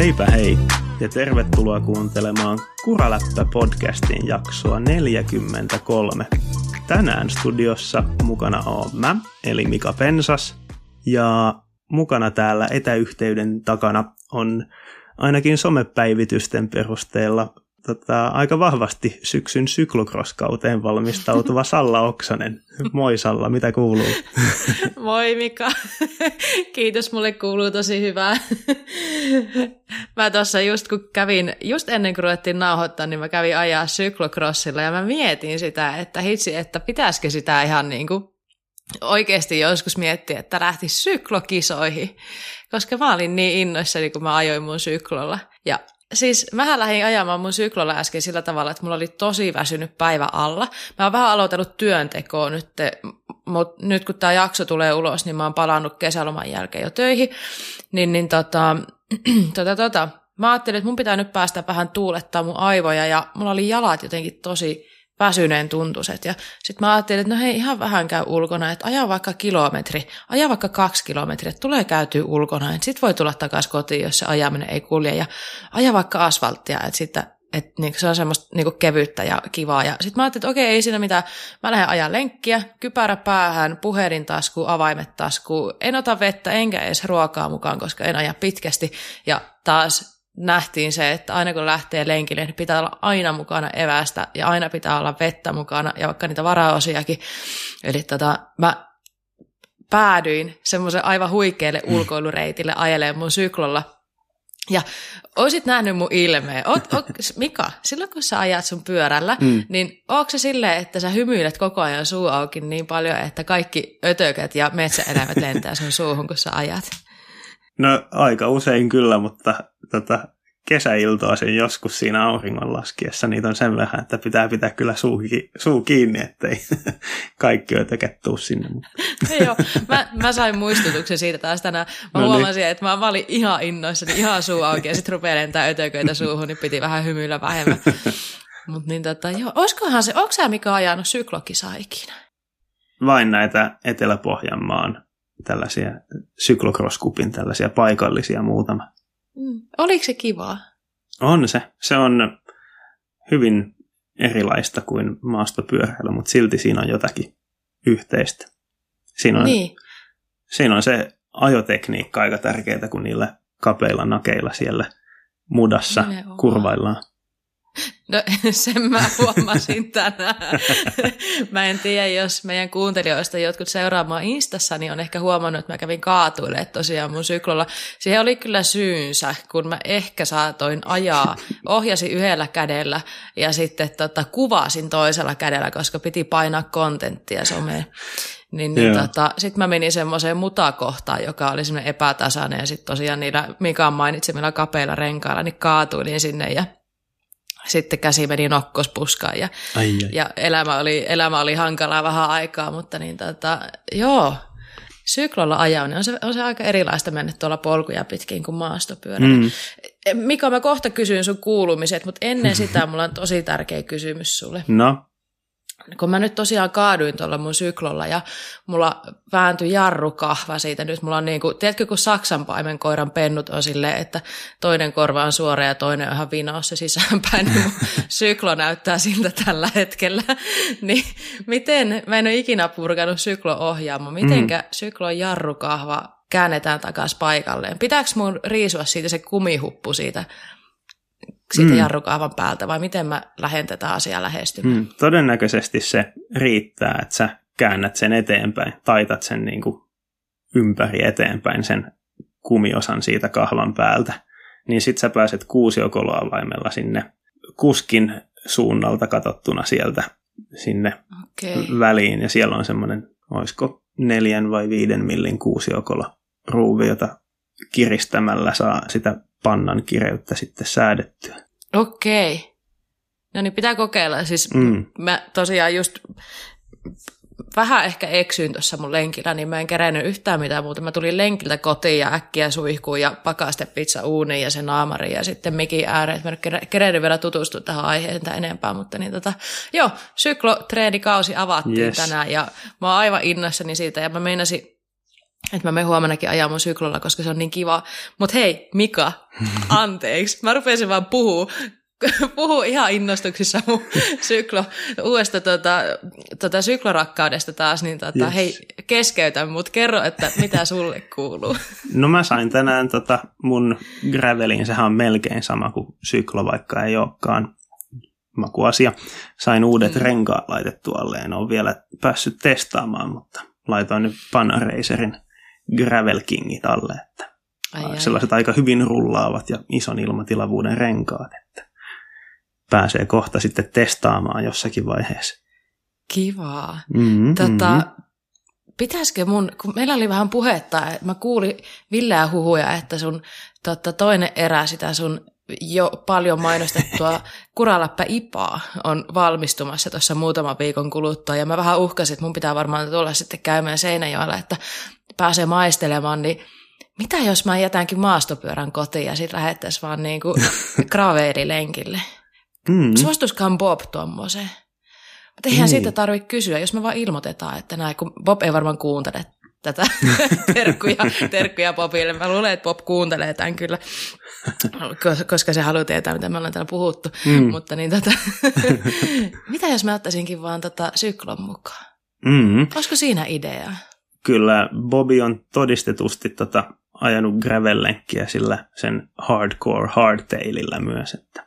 Heipä hei ja tervetuloa kuuntelemaan Kuraläppä-podcastin jaksoa 43. Tänään studiossa mukana on mä, eli Mika Pensas, ja mukana täällä etäyhteyden takana on ainakin somepäivitysten perusteella tota, aika vahvasti syksyn syklokroskauteen valmistautuva Salla Oksanen. Moi Salla, mitä kuuluu? Moi Mika, kiitos, mulle kuuluu tosi hyvää. Mä tuossa just kun kävin, just ennen kuin ruvettiin nauhoittaa, niin mä kävin ajaa syklokrossilla ja mä mietin sitä, että hitsi, että pitäisikö sitä ihan niin kuin oikeasti joskus miettiä, että lähti syklokisoihin, koska mä olin niin innoissani, kun mä ajoin mun syklolla. Ja siis mähän lähdin ajamaan mun syklolla äsken sillä tavalla, että mulla oli tosi väsynyt päivä alla. Mä oon vähän aloitellut työntekoa nyt, mutta nyt kun tämä jakso tulee ulos, niin mä oon palannut kesäloman jälkeen jo töihin. Niin, niin tota, tota, tota, mä ajattelin, että mun pitää nyt päästä vähän tuulettaa mun aivoja ja mulla oli jalat jotenkin tosi väsyneen tuntuset. Ja sitten mä ajattelin, että no hei, ihan vähän käy ulkona, että aja vaikka kilometri, aja vaikka kaksi kilometriä, tulee käytyä ulkona, että sitten voi tulla takaisin kotiin, jos se ajaminen ei kulje, ja aja vaikka asfalttia, että sitten että niinku se on semmoista niinku kevyttä ja kivaa. Ja sitten mä ajattelin, että okei, ei siinä mitään. Mä lähden ajan lenkkiä, kypärä päähän, puhelin tasku, avaimet tasku. En ota vettä enkä edes ruokaa mukaan, koska en aja pitkästi. Ja taas nähtiin se, että aina kun lähtee lenkille, niin pitää olla aina mukana evästä ja aina pitää olla vettä mukana ja vaikka niitä varaosiakin. Eli tota, mä päädyin semmoisen aivan huikealle mm. ulkoilureitille ajelemaan mun syklolla. Ja oisit nähnyt mun ilmeen. Oot, oot, Mika, silloin kun sä ajat sun pyörällä, mm. niin onko se silleen, että sä hymyilet koko ajan suu auki niin paljon, että kaikki ötökät ja metsäeläimet lentää sun suuhun, kun sä ajat? No aika usein kyllä, mutta tota, kesäiltoisin joskus siinä auringon laskiessa niitä on sen vähän, että pitää pitää kyllä suu, suu kiinni, ettei kaikki ötökät tuu sinne. Joo, mä, mä, sain muistutuksen siitä taas tänään. Mä no niin. huomasin, että mä, mä olin ihan innoissani, ihan suu auki ja sitten rupeaa lentää ötököitä suuhun, niin piti vähän hymyillä vähemmän. Mutta niin tota, joo, olisikohan se, onko sä Mika ajanut syklokisa ikinä? Vain näitä Etelä-Pohjanmaan tällaisia syklokroskupin tällaisia paikallisia muutama. Mm. Oliko se kivaa? On se. Se on hyvin erilaista kuin maastopyöräily, mutta silti siinä on jotakin yhteistä. Siinä on, niin. siinä on se ajotekniikka aika tärkeää, kun niillä kapeilla nakeilla siellä mudassa Nimenomaan. kurvaillaan. No sen mä huomasin tänään. mä en tiedä, jos meidän kuuntelijoista jotkut seuraamaan Instassa, niin on ehkä huomannut, että mä kävin kaatuille tosiaan mun syklolla. Siihen oli kyllä syynsä, kun mä ehkä saatoin ajaa, ohjasin yhdellä kädellä ja sitten tota, kuvasin toisella kädellä, koska piti painaa kontenttia someen. Niin, niin tota, sitten mä menin semmoiseen mutakohtaan, joka oli semmoinen epätasainen ja sitten tosiaan niillä Mikan mainitsemilla kapeilla renkailla, niin kaatuilin sinne ja sitten käsi meni nokkospuskaan ja, ai, ai. ja elämä, oli, elämä oli hankalaa vähän aikaa, mutta niin tota, joo, syklolla ajaminen on se, on se aika erilaista mennä tuolla polkuja pitkin kuin maastopyörällä. Mm. Mika, mä kohta kysyn sun kuulumiset, mutta ennen sitä mulla on tosi tärkeä kysymys sulle. No? Kun mä nyt tosiaan kaaduin tuolla mun syklolla ja mulla vääntyi jarrukahva siitä. Nyt mulla on niin kuin, tiedätkö kun Saksan koiran pennut on silleen, että toinen korva on suora ja toinen on ihan vinossa sisäänpäin, niin mun syklo näyttää siltä tällä hetkellä. niin miten, mä en ole ikinä purkanut syklo-ohjaamo, mitenkä mm. syklon jarrukahva käännetään takaisin paikalleen? Pitääkö mun riisua siitä se kumihuppu siitä siitä mm. jarrukaavan päältä, vai miten mä lähden tätä asiaa lähestymään? Mm. Todennäköisesti se riittää, että sä käännät sen eteenpäin, taitat sen niin kuin ympäri eteenpäin sen kumiosan siitä kahvan päältä, niin sit sä pääset kuusiokoloavaimella sinne kuskin suunnalta katsottuna sieltä sinne okay. väliin, ja siellä on semmoinen, olisiko neljän vai viiden millin kuusiokolo ruuvi, jota kiristämällä saa sitä pannan kireyttä sitten säädettyä. Okei. No niin, pitää kokeilla. Siis mm. mä tosiaan just vähän ehkä eksyin tuossa mun lenkillä, niin mä en kerennyt yhtään mitään muuta. Mä tulin lenkiltä kotiin ja äkkiä suihkuun ja pakaste pizza uuniin ja se naamari ja sitten mikin ääreen. Mä en kerennyt vielä tutustua tähän aiheeseen enempää, mutta niin tota, joo, syklotreenikausi avattiin yes. tänään ja mä oon aivan innoissani siitä ja mä meinasin että mä menen huomenakin ajaa mun syklolla, koska se on niin kiva. Mutta hei, Mika, anteeksi. Mä rupesin vaan puhua, puhuu ihan innostuksissa mun syklo, uudesta tota, tota syklorakkaudesta taas, niin tota, yes. hei, keskeytä mut, kerro, että mitä sulle kuuluu. No mä sain tänään tota mun gravelin, sehän on melkein sama kuin syklo, vaikka ei olekaan makuasia. Sain uudet mm. renkaat laitettua alle, en ole vielä päässyt testaamaan, mutta laitoin nyt Panaracerin Gravel Kingit alle, että ai, ai. sellaiset aika hyvin rullaavat ja ison ilmatilavuuden renkaat, että pääsee kohta sitten testaamaan jossakin vaiheessa. Kivaa. Mm-hmm. Tota, pitäisikö mun, kun meillä oli vähän puhetta, että mä kuulin villeä huhuja, että sun totta, toinen erä sitä sun jo paljon mainostettua kuraläppä Ipaa on valmistumassa tuossa muutaman viikon kuluttua. Ja mä vähän uhkasin, että mun pitää varmaan tulla sitten käymään Seinäjoella, että pääsee maistelemaan, niin mitä jos mä jätänkin maastopyörän kotiin ja sitten lähettäisiin vaan niin kuin graveelilenkille? Mm. Suostuskaan Bob tuommoiseen. Mutta eihän niin. siitä tarvitse kysyä, jos me vaan ilmoitetaan, että näin, kun Bob ei varmaan kuuntele tätä terkkuja, terkkuja Bobille. Mä luulen, että Bob kuuntelee tämän kyllä, koska se haluaa tietää, mitä me ollaan täällä puhuttu. Mm. Mutta niin tota, mitä jos mä ottaisinkin vaan tota syklon mukaan? Mm. Olisiko siinä idea? Kyllä, Bobby on todistetusti tota, ajanut gravel sillä sen hardcore hardtailillä myös. Että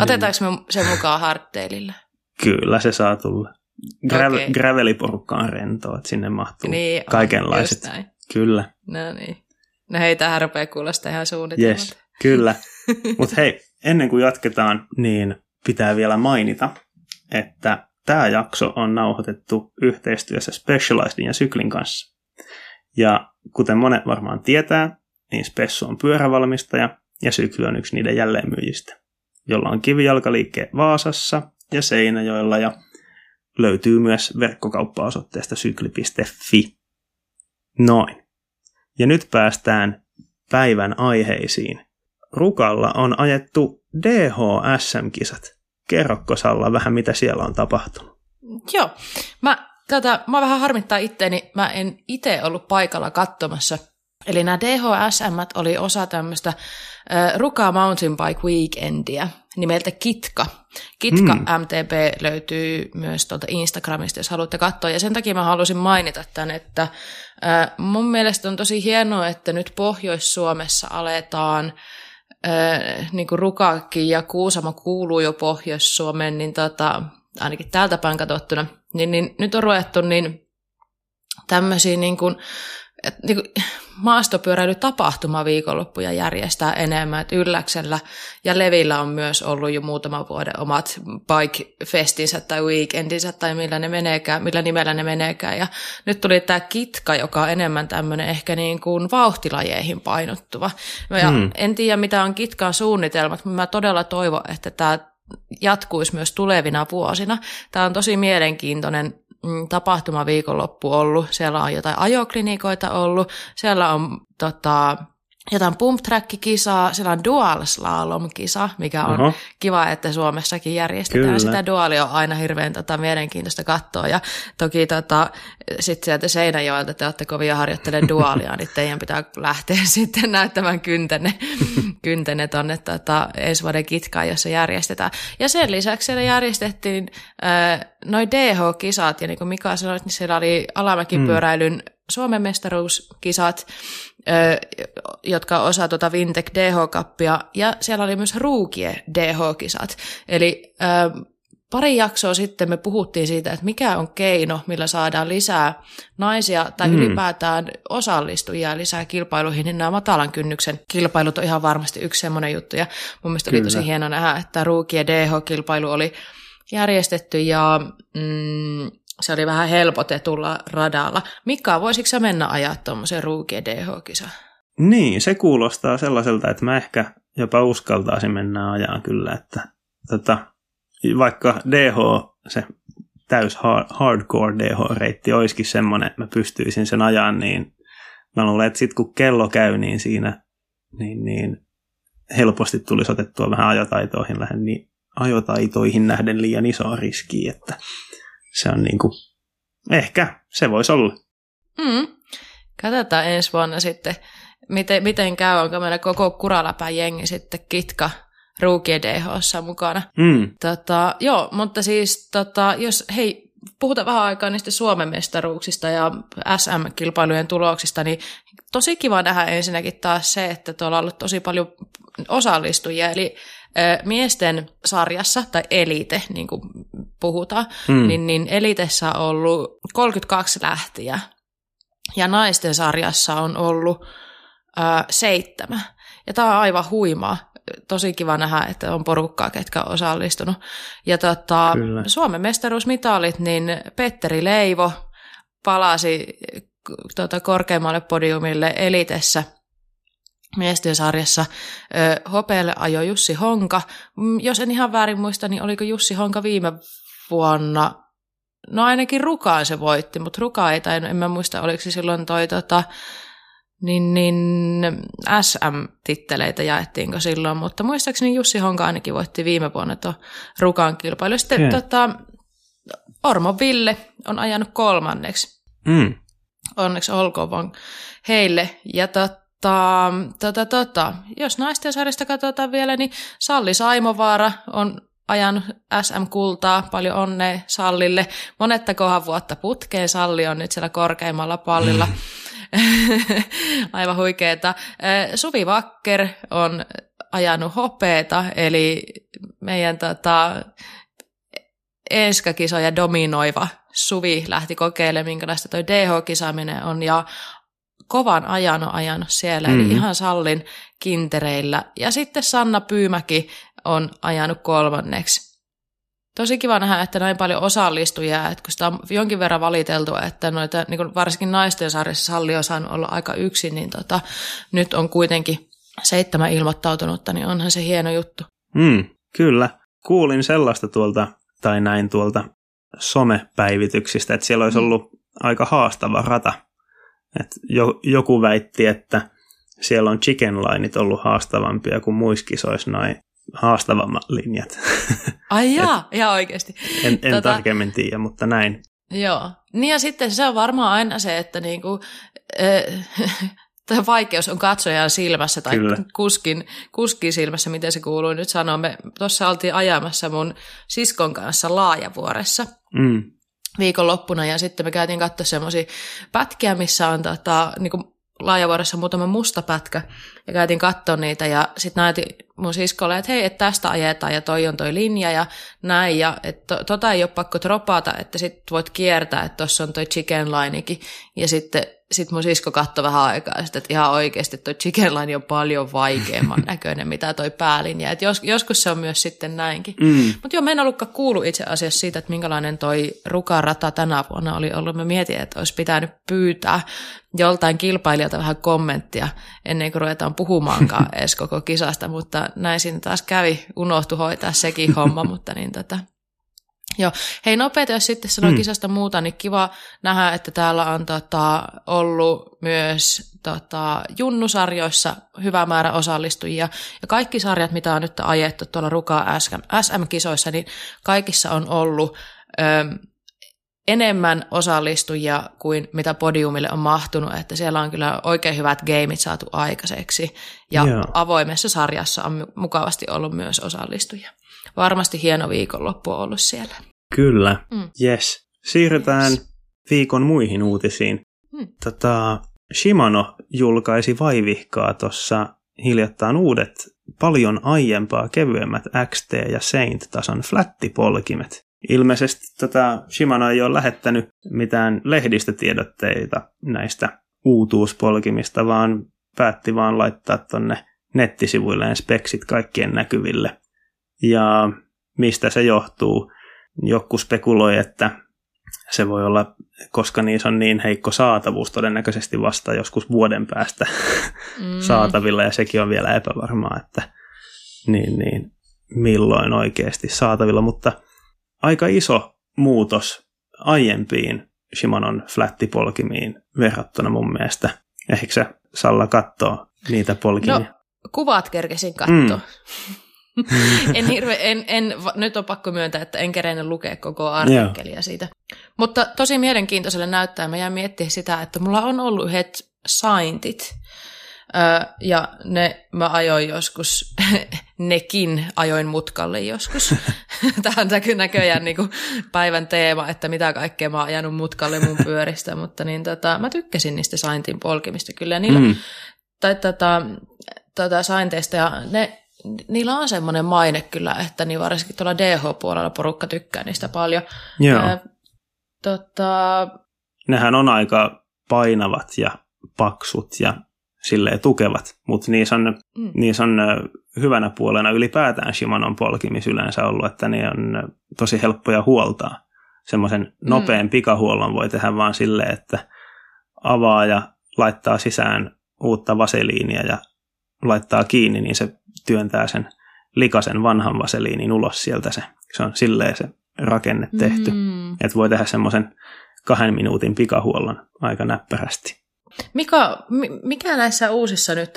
Otetaanko me sen mukaan hardtailillä? Kyllä, se saa tulla. Gravel, okay. Graveliporukka on rentoa, että sinne mahtuu niin, kaikenlaiset. Kyllä. No niin. No hei, tähän rupeaa kuulostaa ihan suunnitelmat. Yes, kyllä. Mutta hei, ennen kuin jatketaan, niin pitää vielä mainita, että tämä jakso on nauhoitettu yhteistyössä Specializedin ja Syklin kanssa. Ja kuten monet varmaan tietää, niin Spessu on pyörävalmistaja ja Sykli on yksi niiden jälleenmyyjistä, jolla on kivijalkaliikke Vaasassa ja Seinäjoella ja löytyy myös verkkokauppaosoitteesta sykli.fi. Noin. Ja nyt päästään päivän aiheisiin. Rukalla on ajettu DHSM-kisat. Kerrokko Salla vähän, mitä siellä on tapahtunut? Joo. Mä, tätä, mä vähän harmittaa itteeni. Mä en itse ollut paikalla katsomassa. Eli nämä DHSM oli osa tämmöistä äh, Ruka Mountain Bike Weekendia nimeltä Kitka. Kitka mm. MTB löytyy myös tuolta Instagramista, jos haluatte katsoa. Ja sen takia mä halusin mainita tämän, että äh, mun mielestä on tosi hienoa, että nyt Pohjois-Suomessa aletaan äh, niin kuin Rukakki ja Kuusamo kuuluu jo Pohjois-Suomeen, niin tota, ainakin täältä päin katsottuna, niin, niin nyt on ruvettu niin tämmöisiä niin kuin, et, niin kuin, maastopyöräilytapahtuma viikonloppuja järjestää enemmän. Et Ylläksellä ja Levillä on myös ollut jo muutama vuoden omat bike-festinsä tai weekendinsä tai millä, ne meneekään, millä nimellä ne meneekään. Ja nyt tuli tämä kitka, joka on enemmän tämmöinen ehkä niin kuin vauhtilajeihin painottuva. Ja hmm. En tiedä, mitä on kitkaan suunnitelmat, mutta mä todella toivon, että tämä jatkuisi myös tulevina vuosina. Tämä on tosi mielenkiintoinen tapahtuma viikonloppu ollut. Siellä on jotain ajoklinikoita ollut, siellä on tota, jotain pump kisaa siellä on dual slalom-kisa, mikä on Oho. kiva, että Suomessakin järjestetään. Kyllä. Sitä dualia on aina hirveän tota, mielenkiintoista katsoa. Ja toki tota, sitten sieltä Seinäjoelta te olette kovia harjoittelemaan dualia, niin teidän pitää lähteä sitten näyttämään kyntenne, kyntenne tuonne tota, ensi vuoden kitkaan, jossa järjestetään. Ja sen lisäksi siellä järjestettiin äh, noin DH-kisat, ja niin kuin Mika sanoi, niin siellä oli alamäkipyöräilyn mm. Suomen mestaruuskisat, jotka osa tuota Vintec DH-kappia, ja siellä oli myös Ruukie DH-kisat. Eli pari jaksoa sitten me puhuttiin siitä, että mikä on keino, millä saadaan lisää naisia tai mm. ylipäätään osallistujia lisää kilpailuihin, niin nämä matalan kynnyksen kilpailut on ihan varmasti yksi semmoinen juttu. Ja mun mielestä Kyllä. oli tosi hieno nähdä, että Ruukie DH-kilpailu oli järjestetty ja mm, se oli vähän helpotetulla radalla. Mika, voisitko sä mennä ajaa tuommoisen ruukien DH-kisa? Niin, se kuulostaa sellaiselta, että mä ehkä jopa uskaltaisin mennä ajaa kyllä, että tota, vaikka DH, se täys hardcore DH-reitti olisikin semmoinen, että mä pystyisin sen ajan, niin mä luulen, että sitten kun kello käy, niin siinä niin, niin helposti tulisi otettua vähän ajotaitoihin, lähden, niin ajotaitoihin nähden liian iso riski, että se on niin kuin, ehkä se voisi olla. Mm. katsotaan ensi vuonna sitten, miten, miten käy, onko meillä koko kuraläpän jengi sitten kitka ruukien DHssa mukana. Mm. Tota, joo, mutta siis tota, jos, hei, puhutaan vähän aikaa niistä Suomen mestaruuksista ja SM-kilpailujen tuloksista, niin tosi kiva nähdä ensinnäkin taas se, että tuolla on ollut tosi paljon osallistujia, eli miesten sarjassa, tai elite, niin kuin puhutaan, mm. niin, niin elitessä on ollut 32 lähtiä, ja naisten sarjassa on ollut ää, seitsemän. Ja tämä on aivan huimaa. Tosi kiva nähdä, että on porukkaa, ketkä on osallistunut. Ja tota, Suomen mestaruusmitalit, niin Petteri Leivo palasi tota, korkeammalle podiumille elitessä – miesten sarjassa. Hopeelle ajoi Jussi Honka. Mm, jos en ihan väärin muista, niin oliko Jussi Honka viime vuonna, no ainakin Rukaan se voitti, mutta Ruka ei tai en mä muista, oliko se silloin toi tota, niin, niin SM-titteleitä jaettiinko silloin, mutta muistaakseni Jussi Honka ainakin voitti viime vuonna tuon Rukan kilpailu. Sitten yeah. tota, Ormo Ville on ajanut kolmanneksi. Mm. Onneksi olkoon vaan heille. Ja tot, Tota, tota, tota, jos naisten sarjasta katsotaan vielä, niin Salli Saimovaara on ajan SM-kultaa, paljon onnea Sallille. Monettakohan vuotta putkeen Salli on nyt siellä korkeimmalla pallilla. Aivan huikeeta. Suvi Vakker on ajanut hopeeta, eli meidän tota, Enska-kisoja dominoiva Suvi lähti kokeilemaan, minkälaista toi DH-kisaaminen on, ja kovan ajan on ajanut siellä, mm-hmm. eli ihan Sallin kintereillä. Ja sitten Sanna Pyymäki on ajanut kolmanneksi. Tosi kiva nähdä, että näin paljon osallistujia, että kun sitä on jonkin verran valiteltu, että noita, niin varsinkin naisten sarjassa Salli on saanut olla aika yksin, niin tota, nyt on kuitenkin seitsemän ilmoittautunutta, niin onhan se hieno juttu. Mm, kyllä. Kuulin sellaista tuolta, tai näin tuolta somepäivityksistä, että siellä olisi mm. ollut aika haastava rata et jo, joku väitti, että siellä on chicken lineit ollut haastavampia kuin muiskisois noin haastavammat linjat. Ai jaa, ihan oikeasti. En, en tota, tarkemmin tiedä, mutta näin. Joo. Niin ja sitten se on varmaan aina se, että niinku, äh, vaikeus on katsojan silmässä tai Kyllä. kuskin, kuskin silmässä, miten se kuuluu nyt sanoa. Me tuossa oltiin ajamassa mun siskon kanssa Laajavuoressa. Mm viikonloppuna ja sitten me käytiin katsoa semmoisia pätkiä, missä on tota, niin kuin laajavuodessa muutama musta pätkä ja käytiin katsoa niitä ja sitten näytin mun siskolle, että hei, että tästä ajetaan ja toi on toi linja ja näin ja että to, tota ei ole pakko dropata, että sit voit kiertää, että tuossa on toi chicken linekin ja sitten sitten mun sisko katsoi vähän aikaa, että ihan oikeasti toi chicken line on paljon vaikeamman näköinen, mitä toi päälinja. Et jos, joskus se on myös sitten näinkin. Mm. Mutta joo, me en ollutkaan kuulu itse asiassa siitä, että minkälainen toi rukarata tänä vuonna oli ollut. Mä mietin, että olisi pitänyt pyytää joltain kilpailijalta vähän kommenttia ennen kuin ruvetaan puhumaankaan edes koko kisasta, mutta näin siinä taas kävi, unohtu hoitaa sekin homma, mutta niin tota, Joo. Hei nopeasti, jos sitten sanoo mm. kisasta muuta, niin kiva nähdä, että täällä on tota, ollut myös tota, junnusarjoissa hyvä määrä osallistujia. Ja kaikki sarjat, mitä on nyt ajettu tuolla Rukaa SM-kisoissa, niin kaikissa on ollut ö, enemmän osallistujia kuin mitä podiumille on mahtunut, että siellä on kyllä oikein hyvät gameit saatu aikaiseksi. Ja Joo. avoimessa sarjassa on mukavasti ollut myös osallistujia varmasti hieno viikonloppu on ollut siellä. Kyllä, mm. yes. Siirrytään yes. viikon muihin uutisiin. Mm. Tota, Shimano julkaisi vaivihkaa tuossa hiljattain uudet, paljon aiempaa kevyemmät XT ja Saint-tason flattipolkimet. Ilmeisesti tota, Shimano ei ole lähettänyt mitään lehdistötiedotteita näistä uutuuspolkimista, vaan päätti vaan laittaa tonne nettisivuilleen speksit kaikkien näkyville. Ja mistä se johtuu? Joku spekuloi, että se voi olla, koska niissä on niin heikko saatavuus todennäköisesti vasta joskus vuoden päästä mm. saatavilla, ja sekin on vielä epävarmaa, että niin, niin, milloin oikeasti saatavilla, mutta aika iso muutos aiempiin Shimanon flattipolkimiin verrattuna mun mielestä. Ehkä se Salla katsoo niitä polkimia. No, kuvat kerkesin katsoa. Mm. en hirve, en, en, nyt on pakko myöntää, että en kerennyt lukea koko artikkelia siitä. Mutta tosi mielenkiintoiselle näyttää. Mä jään miettimään sitä, että mulla on ollut yhdet saintit, ja ne mä ajoin joskus, nekin ajoin mutkalle joskus. Tämä on näköjään niin kuin päivän teema, että mitä kaikkea mä oon ajanut mutkalle mun pyöristä, mutta niin tota, mä tykkäsin niistä saintin polkimista kyllä. Niillä, mm. tai tota, tota, sainteista ja ne, niillä on semmoinen maine kyllä, että niin varsinkin tuolla DH-puolella porukka tykkää niistä paljon. Joo. Ää, tota... Nehän on aika painavat ja paksut ja silleen tukevat, mutta niissä on, mm. niissä on hyvänä puolena ylipäätään Shimanon polkimis yleensä ollut, että ne on tosi helppoja huoltaa. Semmoisen mm. nopean mm. pikahuollon voi tehdä vaan silleen, että avaa ja laittaa sisään uutta vaseliinia ja laittaa kiinni, niin se työntää sen likasen vanhan vaseliinin ulos sieltä. Se, se on silleen se rakenne tehty. Mm. Että voi tehdä semmoisen kahden minuutin pikahuollon aika näppärästi. Mikä, mikä näissä uusissa nyt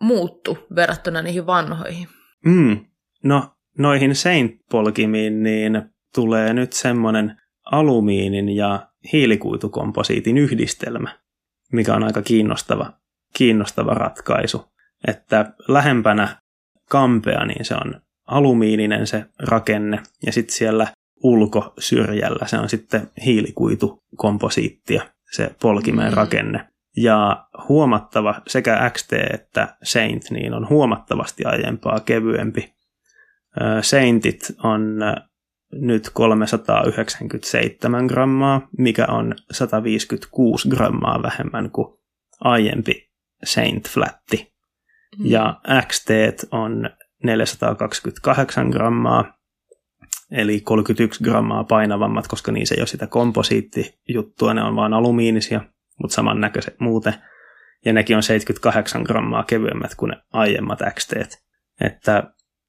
muuttu verrattuna niihin vanhoihin? Mm. No, noihin Saint-polkimiin niin tulee nyt semmoinen alumiinin ja hiilikuitukomposiitin yhdistelmä, mikä on aika kiinnostava, kiinnostava ratkaisu. Että lähempänä kampea, niin se on alumiininen se rakenne, ja sitten siellä ulkosyrjällä se on sitten hiilikuitukomposiittia, se polkimeen mm. rakenne. Ja huomattava, sekä XT että Saint niin on huomattavasti aiempaa kevyempi. Saintit on nyt 397 grammaa, mikä on 156 grammaa vähemmän kuin aiempi Saint Flatti. Mm. Ja XT on 428 grammaa, eli 31 grammaa painavammat, koska niissä ei ole sitä komposiittijuttua, ne on vain alumiinisia – mutta samannäköiset muuten. Ja nekin on 78 grammaa kevyemmät kuin ne aiemmat XT. Että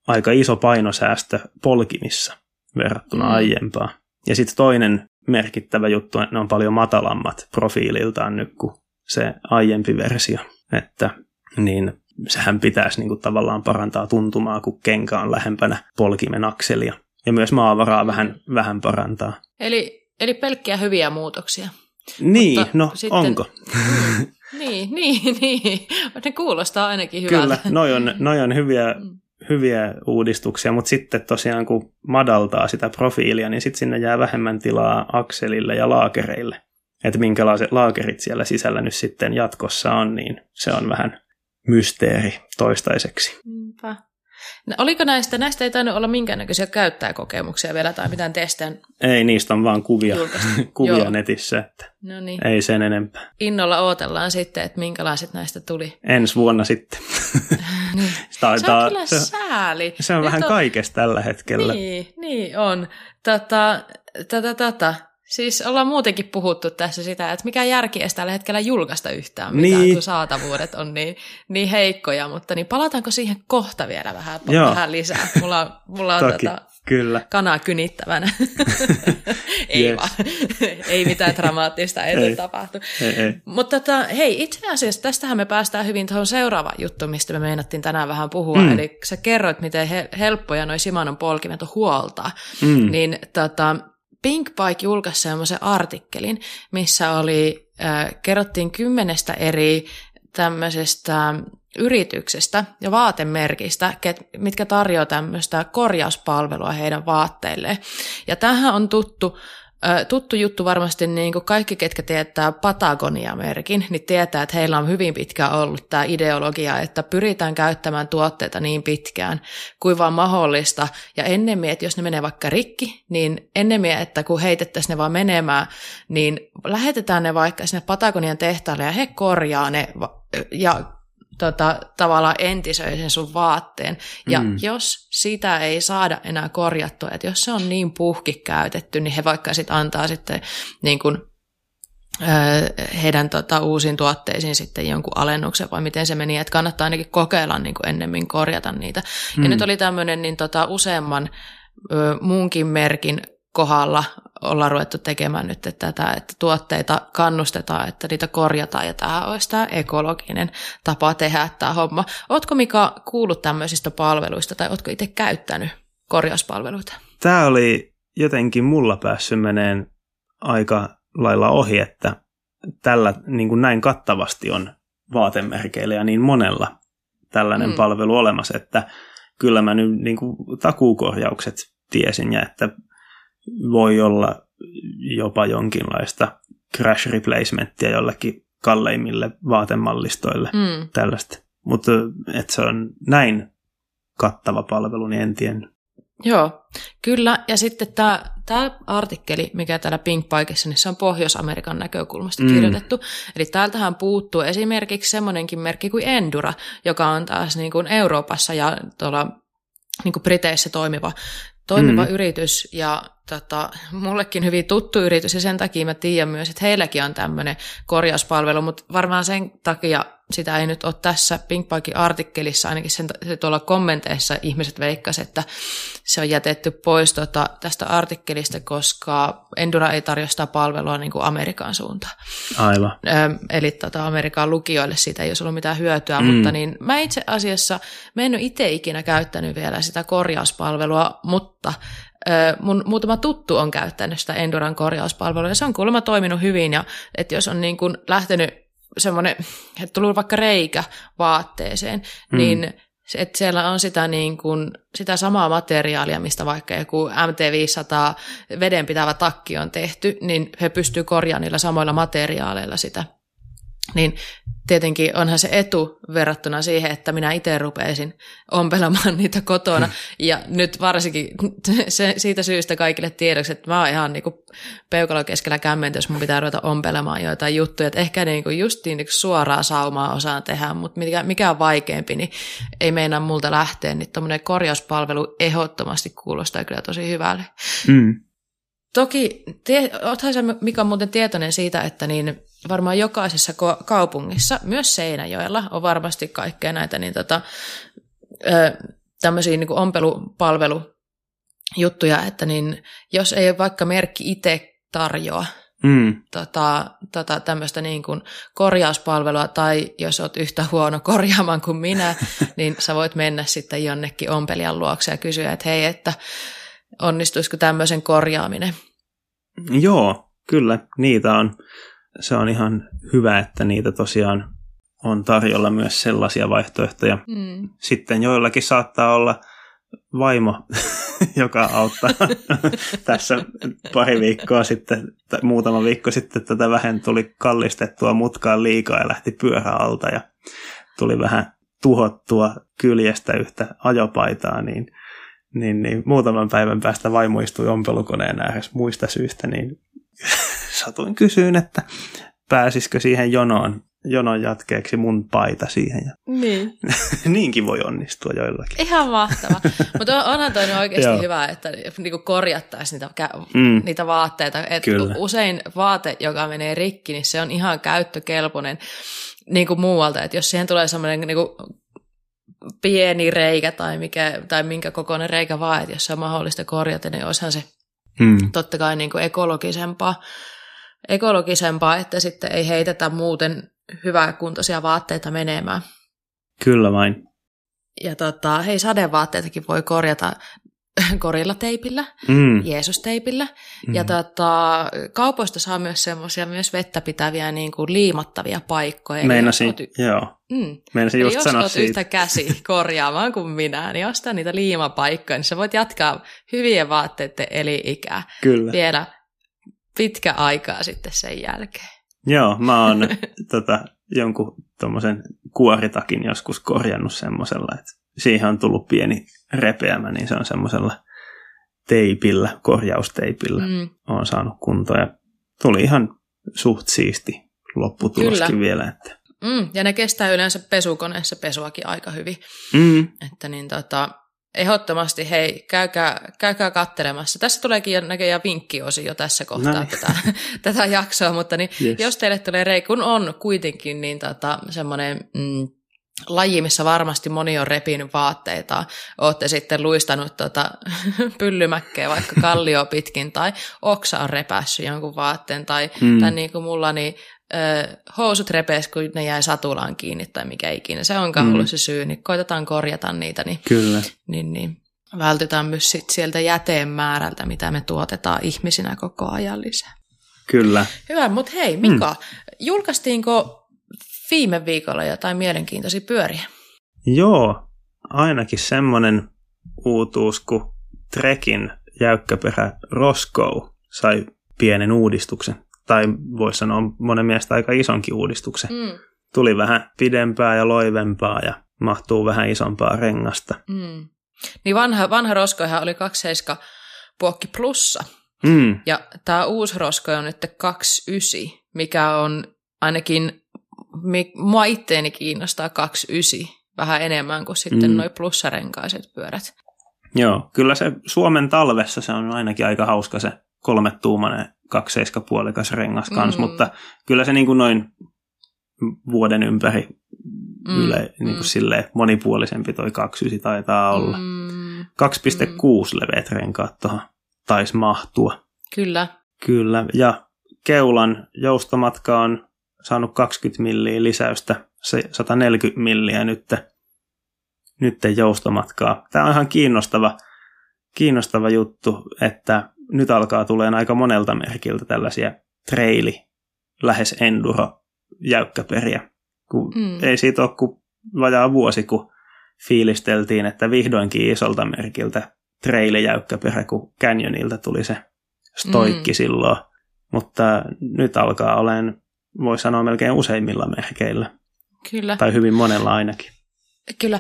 aika iso painosäästö polkimissa verrattuna mm. aiempaan. Ja sitten toinen merkittävä juttu, että ne on paljon matalammat profiililtaan nyt kuin se aiempi versio. Että niin sehän pitäisi niin kuin tavallaan parantaa tuntumaa, kun kenkä on lähempänä polkimen akselia. Ja myös maavaraa vähän, vähän parantaa. Eli, eli pelkkiä hyviä muutoksia. Niin, Mutta no sitten, onko? niin, niin, niin. Ne kuulostaa ainakin hyvältä. Kyllä, noi on, noi on hyviä, mm. hyviä uudistuksia, mutta sitten tosiaan kun madaltaa sitä profiilia, niin sitten sinne jää vähemmän tilaa akselille ja laakereille. Että minkälaiset laakerit siellä sisällä nyt sitten jatkossa on, niin se on vähän mysteeri toistaiseksi. Niinpä. No, oliko näistä, näistä ei tainnut olla minkäännäköisiä käyttäjäkokemuksia vielä tai mitään testejä? Ei, niistä on vaan kuvia, kuvia netissä, että no niin. ei sen enempää. Innolla odotellaan sitten, että minkälaiset näistä tuli. Ensi vuonna sitten. niin. Taitaa, se on kyllä se, sääli. Se on Nyt vähän on... kaikesta tällä hetkellä. Niin, niin on. Tota, tata, tata. Siis ollaan muutenkin puhuttu tässä sitä, että mikä järki edes tällä hetkellä julkaista yhtään mitään, niin. kun saatavuudet on niin, niin heikkoja, mutta niin palataanko siihen kohta vielä vähän, vähän lisää? Mulla, mulla on Toki, tota, kyllä. kanaa kynittävänä. ei yes. vaan, ei mitään dramaattista ei, ei tapahtu. Ei, ei. Mutta tota, hei, itse asiassa tästähän me päästään hyvin tuohon seuraavaan juttuun, mistä me meinattiin tänään vähän puhua. Mm. Eli sä kerroit, miten he, helppoja noi Simanon polkimet on huoltaa. Mm. Niin tota, Pink Bike julkaisi semmoisen artikkelin, missä oli, äh, kerrottiin kymmenestä eri tämmöisestä yrityksestä ja vaatemerkistä, mitkä tarjoaa tämmöistä korjauspalvelua heidän vaatteilleen. Ja tähän on tuttu tuttu juttu varmasti niin kuin kaikki, ketkä tietää Patagonia-merkin, niin tietää, että heillä on hyvin pitkään ollut tämä ideologia, että pyritään käyttämään tuotteita niin pitkään kuin vaan mahdollista. Ja ennemmin, että jos ne menee vaikka rikki, niin ennemmin, että kun heitettäisiin ne vaan menemään, niin lähetetään ne vaikka sinne Patagonian tehtaalle ja he korjaa ne ja tota, tavallaan entisöi sen sun vaatteen. Ja mm. jos sitä ei saada enää korjattua, että jos se on niin puhki käytetty, niin he vaikka sitten antaa sitten niin kuin, heidän tota, uusiin tuotteisiin sitten jonkun alennuksen, vai miten se meni, että kannattaa ainakin kokeilla niin kuin ennemmin korjata niitä. Mm. Ja nyt oli tämmöinen niin tota, useamman ö, muunkin merkin kohdalla ollaan ruvettu tekemään nyt että tätä, että tuotteita kannustetaan, että niitä korjataan ja tämä olisi tämä ekologinen tapa tehdä tämä homma. Oletko Mika kuullut tämmöisistä palveluista tai oletko itse käyttänyt korjauspalveluita? Tämä oli jotenkin mulla päässyt meneen aika lailla ohi, että tällä niin kuin näin kattavasti on vaatemerkeillä ja niin monella tällainen mm. palvelu olemassa, että kyllä mä nyt niin kuin takuukorjaukset tiesin ja että voi olla jopa jonkinlaista crash replacementtia jollekin kalleimmille vaatemallistoille mm. tällaista. Mutta että se on näin kattava palvelu, niin en tiennyt. Joo, kyllä. Ja sitten tämä, tämä artikkeli, mikä täällä Pink Paikissa, niin se on Pohjois-Amerikan näkökulmasta mm. kirjoitettu. Eli täältähän puuttuu esimerkiksi semmoinenkin merkki kuin Endura, joka on taas niin kuin Euroopassa ja tuolla niin kuin Briteissä toimiva, toimiva mm. yritys. Ja tota, mullekin hyvin tuttu yritys ja sen takia mä tiedän myös, että heilläkin on tämmöinen korjauspalvelu, mutta varmaan sen takia sitä ei nyt ole tässä Pinkpaikin artikkelissa, ainakin sen, se tuolla kommenteissa ihmiset veikkasivat, että se on jätetty pois tuota, tästä artikkelista, koska Endura ei tarjoa sitä palvelua niin kuin Amerikan suuntaan. Aivan. Ö, eli tota, Amerikan lukijoille siitä ei olisi ollut mitään hyötyä, mm. mutta niin mä itse asiassa, mä en ole itse ikinä käyttänyt vielä sitä korjauspalvelua, mutta mun muutama tuttu on käyttänyt sitä Enduran korjauspalvelua, ja se on kuulemma toiminut hyvin, ja että jos on niin kuin lähtenyt semmoinen, että tullut vaikka reikä vaatteeseen, mm. niin että siellä on sitä, niin kuin, sitä samaa materiaalia, mistä vaikka joku MT500 vedenpitävä takki on tehty, niin he pystyvät korjaamaan niillä samoilla materiaaleilla sitä. Niin tietenkin onhan se etu verrattuna siihen, että minä itse rupeisin ompelemaan niitä kotona. Ja nyt varsinkin se, siitä syystä kaikille tiedoksi, että mä oon ihan niinku peukalo keskellä kämmentä, jos mun pitää ruveta ompelemaan joitain juttuja. Että ehkä niinku justiin niinku suoraa saumaa osaan tehdä, mutta mikä, mikä on vaikeampi, niin ei meinaa multa lähteä. Niin tuommoinen korjauspalvelu ehdottomasti kuulostaa kyllä tosi hyvälle. Mm. Toki, tie, oothan sä Mika muuten tietoinen siitä, että niin varmaan jokaisessa kaupungissa, myös Seinäjoella, on varmasti kaikkea näitä niin tota, tämmöisiä niin ompelupalvelujuttuja, että niin, jos ei vaikka merkki itse tarjoa mm. tota, tota, tämmöistä niin kuin korjauspalvelua, tai jos olet yhtä huono korjaamaan kuin minä, niin sä voit mennä sitten jonnekin ompelijan luokse ja kysyä, että hei, että onnistuisiko tämmöisen korjaaminen. Joo, kyllä, niitä on se on ihan hyvä, että niitä tosiaan on tarjolla myös sellaisia vaihtoehtoja. Mm. Sitten joillakin saattaa olla vaimo, joka auttaa tässä pari viikkoa sitten, tai muutama viikko sitten tätä vähän tuli kallistettua mutkaan liikaa ja lähti pyörä alta ja tuli vähän tuhottua kyljestä yhtä ajopaitaa, niin, niin, niin muutaman päivän päästä vaimo istui ompelukoneen ääressä muista syistä, niin satuin kysyyn, että pääsisikö siihen jonoon, jonon jatkeeksi mun paita siihen. Ja niin. niinkin voi onnistua joillakin. Ihan mahtava. Mutta onhan toinen oikeasti hyvä, että niinku korjattaisiin niitä, mm. niitä vaatteita. Et Kyllä. Usein vaate, joka menee rikki, niin se on ihan käyttökelpoinen niin kuin muualta. Että jos siihen tulee semmoinen niin kuin pieni reikä tai, mikä, tai minkä kokoinen reikä vaan, että jos se on mahdollista korjata, niin olisihan se mm. totta kai niin kuin ekologisempaa ekologisempaa, että sitten ei heitetä muuten hyväkuntoisia vaatteita menemään. Kyllä vain. Ja tota, hei, sadevaatteitakin voi korjata korilla teipillä, mm. Jeesus-teipillä. Mm. Ja tota, kaupoista saa myös semmoisia myös vettä pitäviä niin kuin liimattavia paikkoja. Meinasin, oot, joo. Mm. Meinasin just jos sanoa olet siitä. yhtä käsi korjaamaan kuin minä, niin ostaa niitä liimapaikkoja, niin sä voit jatkaa hyvien vaatteiden eli-ikää. Kyllä. Vielä pitkä aikaa sitten sen jälkeen. Joo, mä oon tota, jonkun tuommoisen kuoritakin joskus korjannut semmoisella, että siihen on tullut pieni repeämä, niin se on semmoisella teipillä, korjausteipillä mm. on saanut kuntoon. Ja tuli ihan suht siisti lopputuloskin Kyllä. vielä. Että. Mm, ja ne kestää yleensä pesukoneessa pesuakin aika hyvin. Mm. Että niin tota, ehdottomasti hei, käykää, käykää kattelemassa. Tässä tuleekin näköjään vinkkiosi jo tässä kohtaa Näin. tätä, tätä jaksoa, mutta niin, yes. jos teille tulee rei, kun on kuitenkin niin tota, semmoinen mm, laji, missä varmasti moni on repinyt vaatteita, olette sitten luistanut tota, pyllymäkkeä vaikka kallio pitkin tai oksa on repässyt jonkun vaatteen tai, mm. tai niin kuin mulla, niin ö, housut repees, kun ne jäi satulaan kiinni tai mikä ikinä. Se onkaan mm. ollut se syy, niin koitetaan korjata niitä. Niin, Kyllä. Niin, niin vältytään myös sit sieltä jäteen määrältä, mitä me tuotetaan ihmisinä koko ajan lisää. Kyllä. Hyvä, mutta hei Mika, mm. julkaistiinko viime viikolla jotain mielenkiintoisia pyöriä? Joo, ainakin semmoinen uutuus, kun Trekin jäykkäperä Roscoe sai pienen uudistuksen. Tai voisi sanoa monen mielestä aika isonkin uudistuksen. Mm. Tuli vähän pidempää ja loivempaa ja mahtuu vähän isompaa rengasta. Mm. Niin vanha, vanha Roscoehan oli 27 puokki plussa. Mm. Ja tämä uusi Roscoe on nyt 29, mikä on ainakin, mua itteeni kiinnostaa 29 vähän enemmän kuin sitten mm. noi plussarenkaiset pyörät. Joo, kyllä se Suomen talvessa se on ainakin aika hauska se kolmetuumainen puolikas rengas kanssa, mm. mutta kyllä se niin kuin noin vuoden ympäri mm. yle, niin kuin mm. silleen monipuolisempi toi 29 taitaa olla. Mm. 2,6 mm. leveät renkaat tuohon taisi mahtua. Kyllä. Kyllä, ja keulan joustomatka on saanut 20 milliä lisäystä, se 140 milliä nyt, nyt joustomatkaa. Tämä on ihan kiinnostava, kiinnostava juttu, että nyt alkaa tulee aika monelta merkiltä tällaisia traili, lähes enduro jäykkäperiä. Kun mm. Ei siitä ole kuin vajaa vuosi, kun fiilisteltiin, että vihdoinkin isolta merkiltä traili-jäykkäperä, kun Canyonilta tuli se stoikki mm. silloin. Mutta nyt alkaa olen, voi sanoa melkein useimmilla merkeillä. Kyllä. Tai hyvin monella ainakin. Kyllä.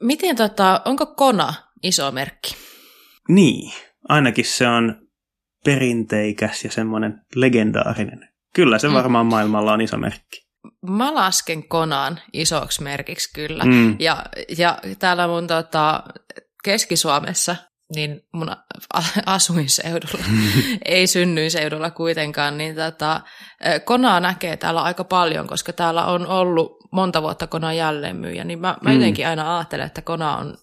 Miten tota, onko Kona iso merkki? Niin, ainakin se on perinteikäs ja semmoinen legendaarinen. Kyllä se mm. varmaan mm. maailmalla on iso merkki. Mä lasken Konaan isoksi merkiksi kyllä. Mm. Ja, ja täällä mun tota, Keski-Suomessa, niin mun asuinseudulla, ei synnyinseudulla kuitenkaan, niin tota, Konaa näkee täällä aika paljon, koska täällä on ollut monta vuotta Konaa jälleenmyyjä, niin mä, mä mm. jotenkin aina ajattelen, että Kona on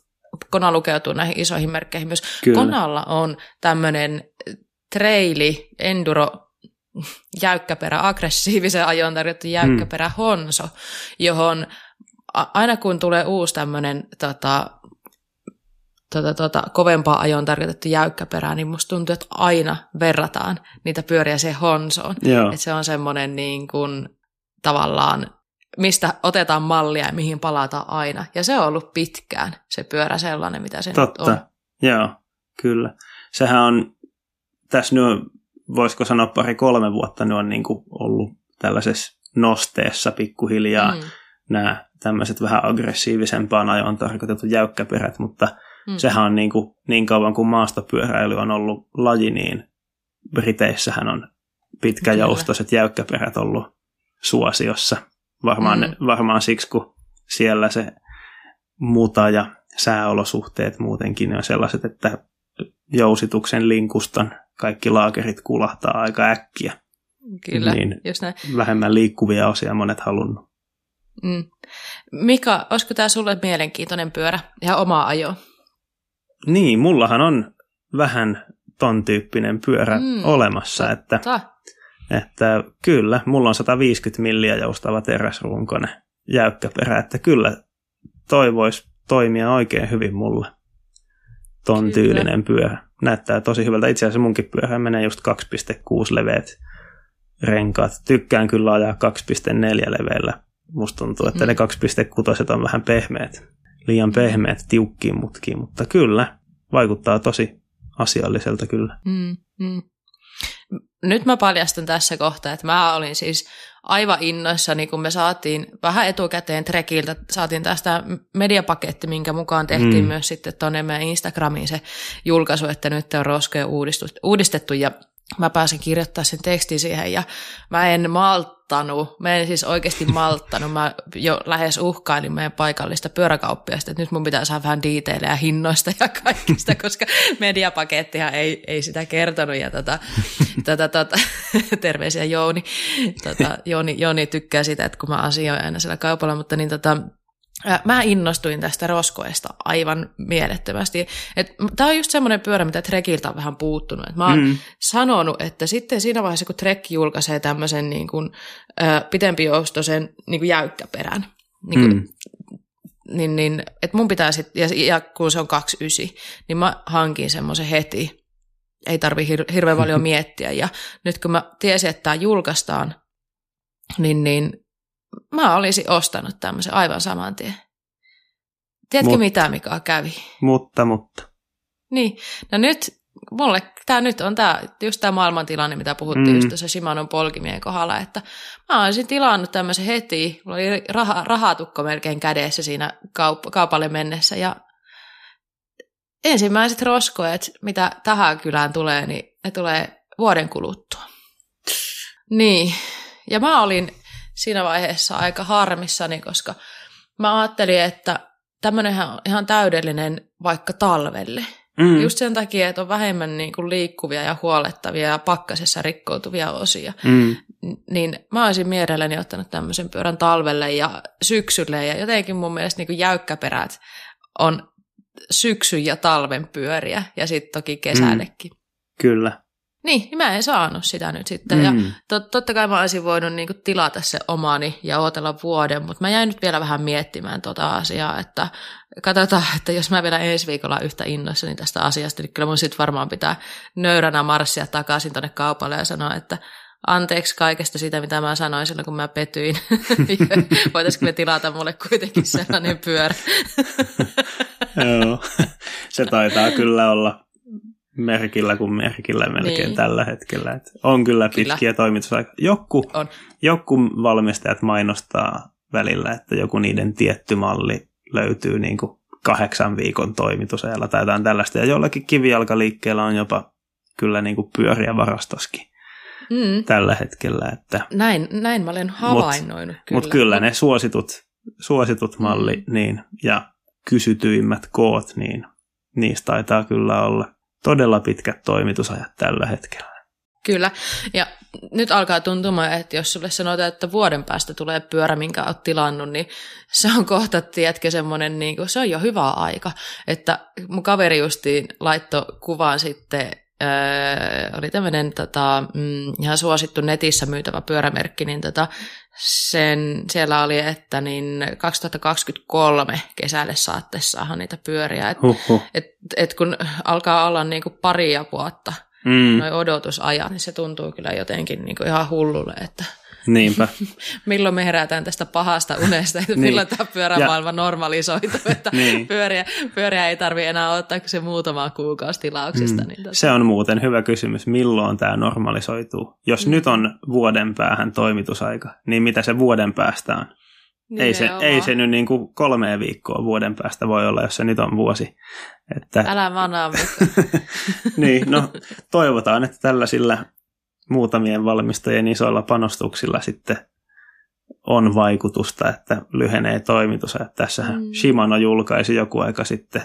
Kona lukeutuu näihin isoihin merkkeihin myös. Kyllä. Konalla on tämmöinen treili, enduro, jäykkäperä, aggressiivisen ajon tarjottu jäykkäperä mm. Honso, johon aina kun tulee uusi tämmöinen tota, tota, tota, kovempaa ajon tarkoitettu jäykkäperää, niin musta tuntuu, että aina verrataan niitä pyöriä se Honsoon. Että se on semmoinen niin kuin, tavallaan, mistä otetaan mallia ja mihin palataan aina. Ja se on ollut pitkään se pyörä sellainen, mitä se Totta. nyt on. Joo, kyllä. Sehän on, tässä nyt voisiko sanoa pari-kolme vuotta, ne on niin kuin ollut tällaisessa nosteessa pikkuhiljaa mm. nämä tämmöiset vähän aggressiivisempaan ajoon tarkoitetut jäykkäperät, mutta – Mm. Sehän on niin, kuin, niin kauan kuin maastopyöräily on ollut laji, niin Briteissähän on pitkäjoustoiset jäykkäperät ollut suosiossa. Varmaan, mm. ne, varmaan siksi, kun siellä se muta ja sääolosuhteet muutenkin on sellaiset, että jousituksen linkuston kaikki laakerit kulahtaa aika äkkiä. Kyllä, niin just näin. Vähemmän liikkuvia osia monet halunnut. Mm. Mika, olisiko tämä sulle mielenkiintoinen pyörä? Ihan omaa ajoa? Niin, mullahan on vähän ton tyyppinen pyörä mm, olemassa, että, että kyllä, mulla on 150 milliä joustava teräsrunkonen jäykkäperä, että kyllä toi voisi toimia oikein hyvin mulla ton kyllä. tyylinen pyörä. Näyttää tosi hyvältä. Itse asiassa munkin pyörä menee just 2,6 leveät renkaat. Tykkään kyllä ajaa 2,4 leveillä. Musta tuntuu, että mm. ne 2,6 on vähän pehmeät liian pehmeät tiukkiin mutkiin, mutta kyllä, vaikuttaa tosi asialliselta kyllä. Mm, mm. Nyt mä paljastan tässä kohtaa, että mä olin siis aivan innoissani, kun me saatiin vähän etukäteen Trekiltä, saatiin tästä mediapaketti, minkä mukaan tehtiin mm. myös sitten tuonne meidän Instagramiin se julkaisu, että nyt on roskoja uudistettu ja mä pääsin kirjoittamaan sen tekstin siihen ja mä en malttanut, mä en siis oikeasti malttanut, mä jo lähes uhkailin meidän paikallista pyöräkauppiasta, että nyt mun pitää saada vähän diiteilejä hinnoista ja kaikista, koska mediapakettihan ei, ei sitä kertonut ja tota, tota, tota, terveisiä Jouni. Tota, Jouni, Jouni tykkää sitä, että kun mä asioin aina siellä kaupalla, mutta niin tota, Mä innostuin tästä roskoesta aivan mielettömästi. Tämä on just semmoinen pyörä, mitä Trekiltä on vähän puuttunut. Et mä oon mm. sanonut, että sitten siinä vaiheessa, kun Trek julkaisee tämmöisen niin kuin, ä, pitempijoustoisen niin jäykkäperän, niin, kuin, mm. niin, niin että mun pitää sitten, ja, ja kun se on 29, niin mä hankin semmoisen heti. ei tarvi hir- hirveän paljon miettiä. Ja nyt kun mä tiesin, että tämä julkaistaan, niin, niin mä olisin ostanut tämmöisen aivan saman tien. Tiedätkö mitä, mikä kävi? Mutta, mutta. Niin, no nyt mulle tämä nyt on tää, just tämä maailmantilanne, mitä puhuttiin Mm. mm. just tuossa Shimanon polkimien kohdalla, että mä olisin tilannut tämmöisen heti, mulla oli raha, rahatukko melkein kädessä siinä kaup- kaupalle mennessä ja ensimmäiset roskoet, mitä tähän kylään tulee, niin ne tulee vuoden kuluttua. Niin, ja mä olin siinä vaiheessa aika harmissani, koska mä ajattelin, että tämmönenhän on ihan täydellinen vaikka talvelle. Mm. Just sen takia, että on vähemmän niin kuin liikkuvia ja huolettavia ja pakkasessa rikkoutuvia osia. Mm. Niin mä olisin mielelläni ottanut tämmöisen pyörän talvelle ja syksylle. Ja jotenkin mun mielestä niin kuin jäykkäperät on syksyn ja talven pyöriä ja sitten toki kesällekin. Kyllä. Niin, niin mä en saanut sitä nyt sitten. Mm. Ja tot, totta kai mä olisin voinut niinku tilata se omani ja odotella vuoden, mutta mä jäin nyt vielä vähän miettimään tota asiaa, että katsotaan, että jos mä vielä ensi viikolla yhtä innoissani tästä asiasta, niin kyllä mun sitten varmaan pitää nöyränä marssia takaisin tonne kaupalle ja sanoa, että anteeksi kaikesta siitä, mitä mä sanoin silloin, kun mä petyin. Voitaisiko me tilata mulle kuitenkin sellainen pyörä? Joo. Se taitaa kyllä olla merkillä kuin merkillä melkein Niin. tällä hetkellä. Et on kyllä Kyllä. pitkiä toimitusaikoja. Joku, On. joku valmistajat mainostaa välillä, että joku niiden tietty malli löytyy niin kuin kahdeksan viikon toimitusajalla tai jotain tällaista. Ja jollakin kivijalkaliikkeellä on jopa kyllä niin kuin pyöriä varastoskin Mm. tällä hetkellä. Että, Näin, näin mä olen havainnoinut kyllä. Mutta kyllä ne suositut, suositut malli Mm. niin, ja kysytyimmät koot, niin niistä taitaa kyllä olla todella pitkät toimitusajat tällä hetkellä. Kyllä, ja nyt alkaa tuntumaan, että jos sulle sanotaan, että vuoden päästä tulee pyörä, minkä oot tilannut, niin se on kohta, tiedätkö, semmoinen, niin kuin, se on jo hyvä aika. Että mun kaveri justiin laittoi kuvan sitten, öö, oli tämmöinen tota, mm, ihan suosittu netissä myytävä pyörämerkki, niin tota, sen, siellä oli, että niin 2023 kesälle saatte saada niitä pyöriä. Et, Huhhuh. et, et kun alkaa olla niin kuin paria vuotta, Mm, noi odotusajat, niin se tuntuu kyllä jotenkin niin kuin ihan hullulle, että niinpä. milloin me herätään tästä pahasta unesta, että Niin. milloin tämä pyörämaailma normalisoituu, että Niin. pyöriä, pyöriä ei tarvitse enää ottaa kuin se muutama kuukausi tilauksista. Mm. Niin tota, Se on muuten hyvä kysymys, milloin tämä normalisoituu. Jos Mm. nyt on vuoden päähän toimitusaika, niin mitä se vuoden päästä on? Ei se, ei se nyt niin kuin kolmea viikkoa vuoden päästä voi olla, jos se nyt on vuosi. Että, Älä manaa niin, no toivotaan, että tällaisilla muutamien valmistajien isoilla panostuksilla sitten on vaikutusta, että lyhenee toimitusajat. Tässähän Mm. mm. Shimano julkaisi joku aika sitten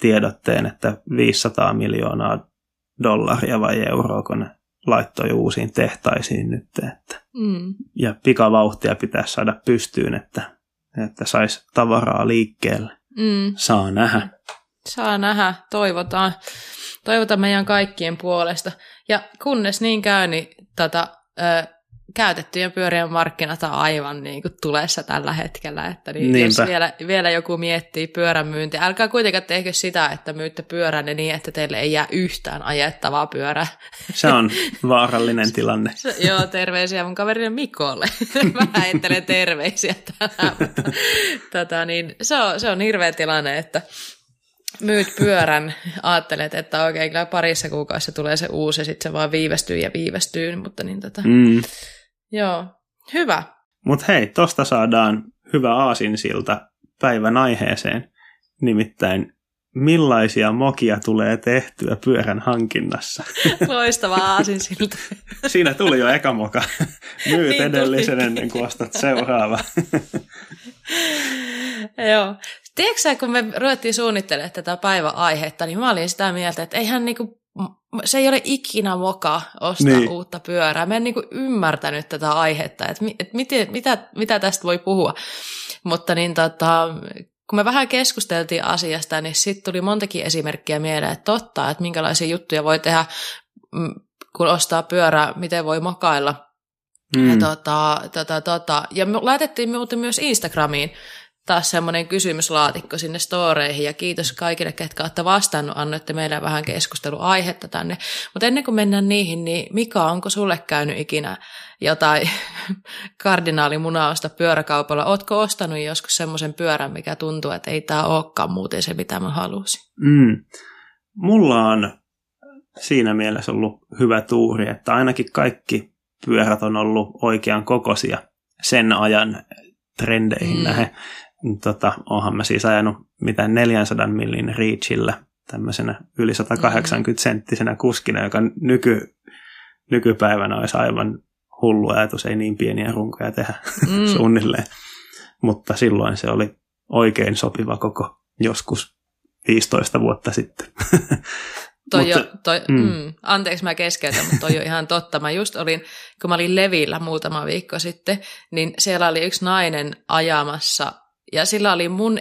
tiedotteen, että 500 miljoonaa dollaria vai euroa, kun ne laittoi uusiin tehtaisiin nyt. Että, Mm. ja pikavauhtia pitäisi saada pystyyn, että, että saisi tavaraa liikkeelle. Mm. Saa nähdä. Saa nähdä, toivotaan. Toivotaan meidän kaikkien puolesta. Ja kunnes niin käy, niin tota, ö, käytettyjen pyörien markkinat on aivan niin kuin tulessa tällä hetkellä. Että niin jos vielä, vielä joku miettii pyörän myyntiä, älkää kuitenkaan tehkö sitä, että myytte pyöränne niin, että teille ei jää yhtään ajettavaa pyörää. Se on vaarallinen tilanne. Se- Joo, terveisiä mun kaverille Mikolle. Mä heittelen terveisiä tänään. Mutta, tota, niin, se, on, se on hirveä tilanne, että myyt pyörän, ajattelet, että okei, kyllä parissa kuukaudessa tulee se uusi, ja sitten se vaan viivästyy ja viivästyy, mutta niin tota, Mm. joo, hyvä. Mutta hei, tosta saadaan hyvä aasinsilta päivän aiheeseen. Nimittäin, millaisia mokia tulee tehtyä pyörän hankinnassa? Loistavaa aasinsilta. Siinä tuli jo eka moka. Myyt Niin edellisen tuli. ennen kuin ostat seuraava. Joo. Tiedätkö sä, kun me ruvettiin suunnittelemaan tätä päiväaihetta, niin mä olin sitä mieltä, että eihän niinku, se ei ole ikinä moka ostaa Niin. uutta pyörää. Mä en niinku ymmärtänyt tätä aihetta, että, että miten, mitä, mitä tästä voi puhua. Mutta niin tota, kun me vähän keskusteltiin asiasta, niin sitten tuli montakin esimerkkiä mieleen, että totta, että minkälaisia juttuja voi tehdä, kun ostaa pyörää, miten voi mokailla. Mm. Ja, tota, tota, tota. ja me laitettiin muuten myös Instagramiin taas semmoinen kysymyslaatikko sinne storeihin ja kiitos kaikille, ketkä olette vastannut, annoitte meille vähän keskusteluaihetta tänne. Mutta ennen kuin mennään niihin, niin Mika, onko sulle käynyt ikinä jotain kardinaalimunausta pyöräkaupalla? Ootko ostanut joskus semmoisen pyörän, mikä tuntuu, että ei tämä olekaan muuten se, mitä mä halusin? Mm. Mulla on siinä mielessä ollut hyvä tuuri, että ainakin kaikki pyörät on ollut oikean kokoisia sen ajan trendeihin mm. nähden. Tota, onhan mä siis ajanut mitä 400 millin reachillä tämmöisenä yli 180 senttisenä kuskina, joka nyky, nykypäivänä olisi aivan hullu ajatus, ei niin pieniä runkoja tehdä mm. suunnilleen. Mutta silloin se oli oikein sopiva koko joskus 15 vuotta sitten. Toi mutta, jo, toi, mm. Mm, anteeksi mä keskeytän, mutta toi on ihan totta. Mä just olin, kun mä olin Levillä muutama viikko sitten, niin siellä oli yksi nainen ajamassa, ja sillä oli mun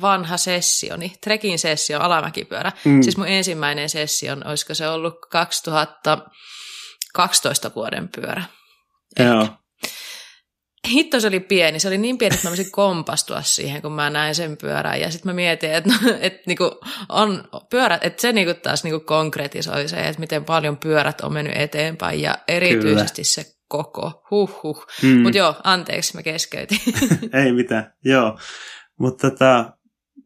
vanha sessioni, trekin sessio, alamäkipyörä. Mm. Siis mun ensimmäinen sessio, olisiko se ollut 2012 vuoden pyörä. Joo hitto se oli pieni. Se oli niin pieni, että mä voisin kompastua siihen, kun mä näin sen pyörän. Ja sitten mä mietin, että, no, että niinku on pyörät, että se niinku taas niinku konkretisoi se, että miten paljon pyörät on mennyt eteenpäin. Ja erityisesti Kyllä. se koko. Huhhuh. Mm. Mutta joo, anteeksi, mä keskeytin. ei mitään, joo. Mutta tota,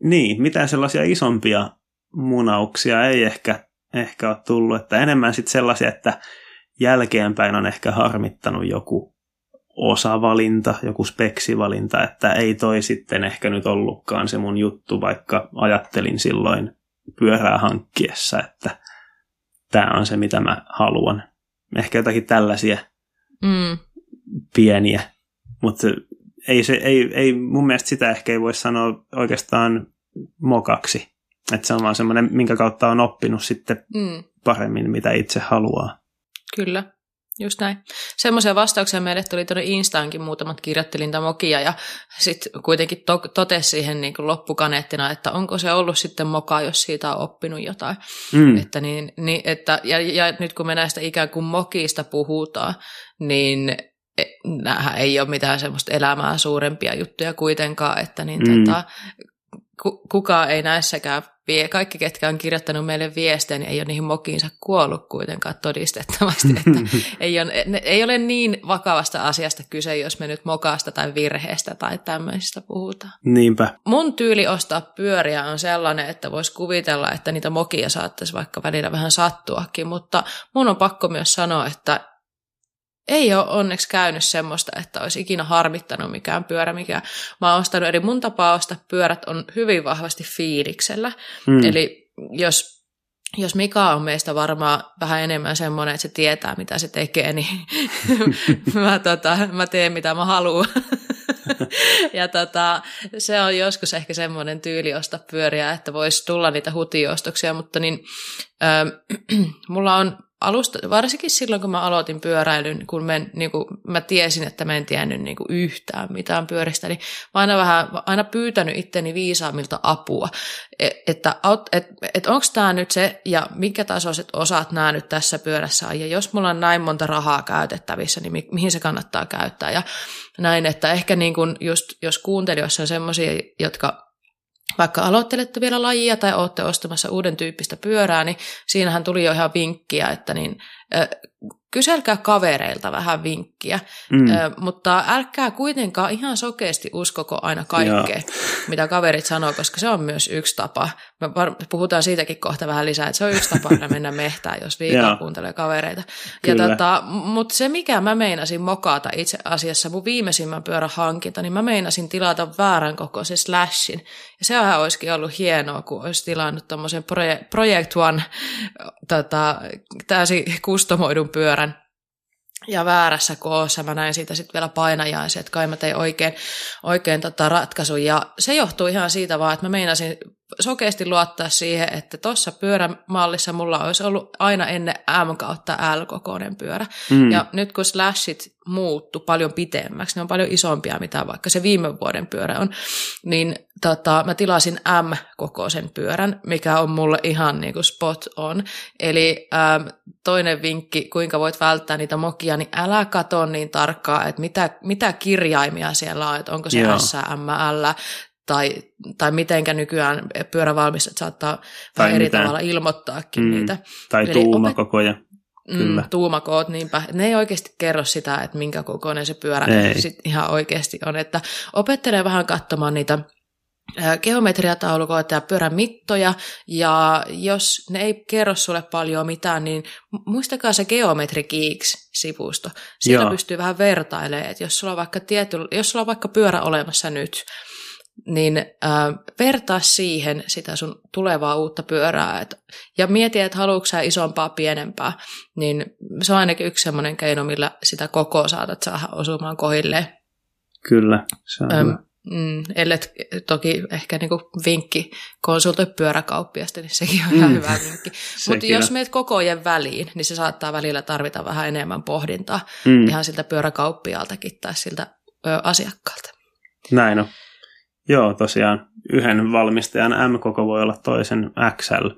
niin, mitään sellaisia isompia munauksia ei ehkä, ehkä ole tullut. Että enemmän sitten sellaisia, että jälkeenpäin on ehkä harmittanut joku osavalinta, joku speksivalinta, että ei toi sitten ehkä nyt ollutkaan se mun juttu, vaikka ajattelin silloin pyörää hankkiessa, että tämä on se, mitä mä haluan. Ehkä jotakin tällaisia mm. pieniä, mutta ei, se, ei, ei, mun mielestä sitä ehkä ei voi sanoa oikeastaan mokaksi. Että se on vaan semmoinen, minkä kautta on oppinut sitten mm. paremmin, mitä itse haluaa. Kyllä. Just näin. Semmoisia vastauksia meille tuli tuonne Instaankin muutamat kirjoittelin mokia ja sitten kuitenkin to- totesi siihen niin kuin loppukaneettina, että onko se ollut sitten moka, jos siitä on oppinut jotain. Mm. Että niin, niin, että, ja, ja nyt kun me näistä ikään kuin mokista puhutaan, niin e, nämähän ei ole mitään semmoista elämää suurempia juttuja kuitenkaan, että niin mm. tota, kukaan ei näissäkään vie. Kaikki, ketkä on kirjoittanut meille viestejä, niin ei ole niihin mokiinsa kuollut kuitenkaan todistettavasti. Että ei, ole, ei ole niin vakavasta asiasta kyse, jos me nyt mokaasta tai virheestä tai tämmöisistä puhutaan. Niinpä. Mun tyyli ostaa pyöriä on sellainen, että voisi kuvitella, että niitä mokia saattaisi vaikka välillä vähän sattuakin, mutta mun on pakko myös sanoa, että ei ole onneksi käynyt semmoista, että olisi ikinä harmittanut mikään pyörä, mikä mä oon ostanut. Eli mun tapa ostaa pyörät on hyvin vahvasti fiiliksellä. Mm. Eli jos jos Mika on meistä varmaan vähän enemmän semmoinen, että se tietää, mitä se tekee, niin mä, tota, mä teen, mitä mä haluan. ja tota, se on joskus ehkä semmoinen tyyli ostaa pyöriä, että voisi tulla niitä hutiostoksia, mutta niin, äh, mulla on alusta, varsinkin silloin kun mä aloitin pyöräilyn, kun mä, niin kuin, mä tiesin, että mä en tiennyt niin kuin yhtään mitään pyöristä, niin mä aina vähän, aina pyytänyt itteni viisaammilta apua, e, että et, et onko tämä nyt se, ja minkä tasoiset osat nämä nyt tässä pyörässä on, ja jos mulla on näin monta rahaa käytettävissä, niin mi, mihin se kannattaa käyttää, ja näin, että ehkä niin kuin just, jos kuuntelijoissa on semmoisia, jotka vaikka aloittelette vielä lajia tai olette ostamassa uuden tyyppistä pyörää, niin siinähän tuli jo ihan vinkkiä, että niin, kyselkää kavereilta vähän vinkkiä, mm. mutta älkää kuitenkaan ihan sokeasti uskoko aina kaikkea, Joo. mitä kaverit sanoo, koska se on myös yksi tapa. Me puhutaan siitäkin kohta vähän lisää, että se on yksi tapa mennä mehtään, jos viikkoa kuuntelee kavereita. Ja tota, mutta se, mikä mä meinasin mokata itse asiassa, mun viimeisimmän pyörän hankinta, niin mä meinasin tilata väärän kokoisen slashin. Ja sehän olisikin ollut hienoa, kun olisi tilannut tuommoisen Project One tota, täysin kustomoidun pyörän ja väärässä koossa. Mä näin siitä sitten vielä painajaisia, että kai mä tein oikein, oikein tota ratkaisun. Ja se johtuu ihan siitä vaan, että mä meinasin sokeasti luottaa siihen, että tuossa pyörämallissa mulla olisi ollut aina ennen M kautta L-kokoinen pyörä. Mm. Ja nyt kun slashit muuttu paljon pitemmäksi, ne on paljon isompia mitä vaikka se viime vuoden pyörä on, niin tota, mä tilasin M-kokoisen pyörän, mikä on mulle ihan niin kuin spot on. Eli ähm, toinen vinkki, kuinka voit välttää niitä mokia, niin älä katso niin tarkkaan, että mitä, mitä kirjaimia siellä on, että onko se Joo. S, M, L, tai, tai mitenkä nykyään pyörävalmistajat saattaa tai vähän eri mitään. tavalla ilmoittaakin mm, niitä. Tai Eli tuumakokoja. Mm, Kyllä. tuumakoot, niinpä. Ne ei oikeasti kerro sitä, että minkä kokoinen se pyörä ei. sit ihan oikeasti on. Että opettelee vähän katsomaan niitä geometriataulukoita ja pyörän mittoja, ja jos ne ei kerro sulle paljon mitään, niin muistakaa se Geometri Geeks-sivusto. Siellä Joo. pystyy vähän vertailemaan, että jos sulla on vaikka, tiety, jos sulla on vaikka pyörä olemassa nyt, niin äh, vertaa siihen sitä sun tulevaa uutta pyörää. Et, ja mieti, että haluatko sä isompaa, pienempää, niin se on ainakin yksi semmoinen keino, millä sitä koko saatat saada osumaan kohilleen. Kyllä, se on Mm, ellet toki ehkä niinku vinkki konsultoi pyöräkauppiasta, niin sekin on ihan mm. hyvä vinkki. Mutta jos meet kokojen väliin, niin se saattaa välillä tarvita vähän enemmän pohdintaa mm. ihan siltä pyöräkauppialtakin tai siltä ö, asiakkaalta. Näin on. Joo, tosiaan yhden valmistajan M-koko voi olla toisen XL.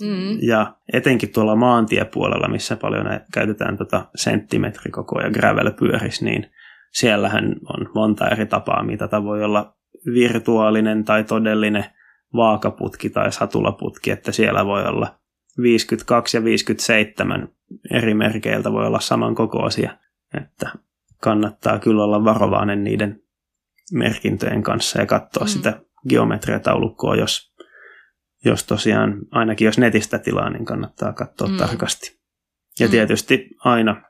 Mm. Ja etenkin tuolla maantiepuolella, missä paljon käytetään tota senttimetrikokoja gravel-pyörissä, niin – siellähän on monta eri tapaa mitata. Voi olla virtuaalinen tai todellinen vaakaputki tai satulaputki, että siellä voi olla 52 ja 57 eri merkeiltä voi olla samankokoisia, että kannattaa kyllä olla varovainen niiden merkintöjen kanssa ja katsoa mm. sitä geometriataulukkoa, jos, jos tosiaan, ainakin jos netistä tilaa, niin kannattaa katsoa mm. tarkasti. Ja mm. tietysti aina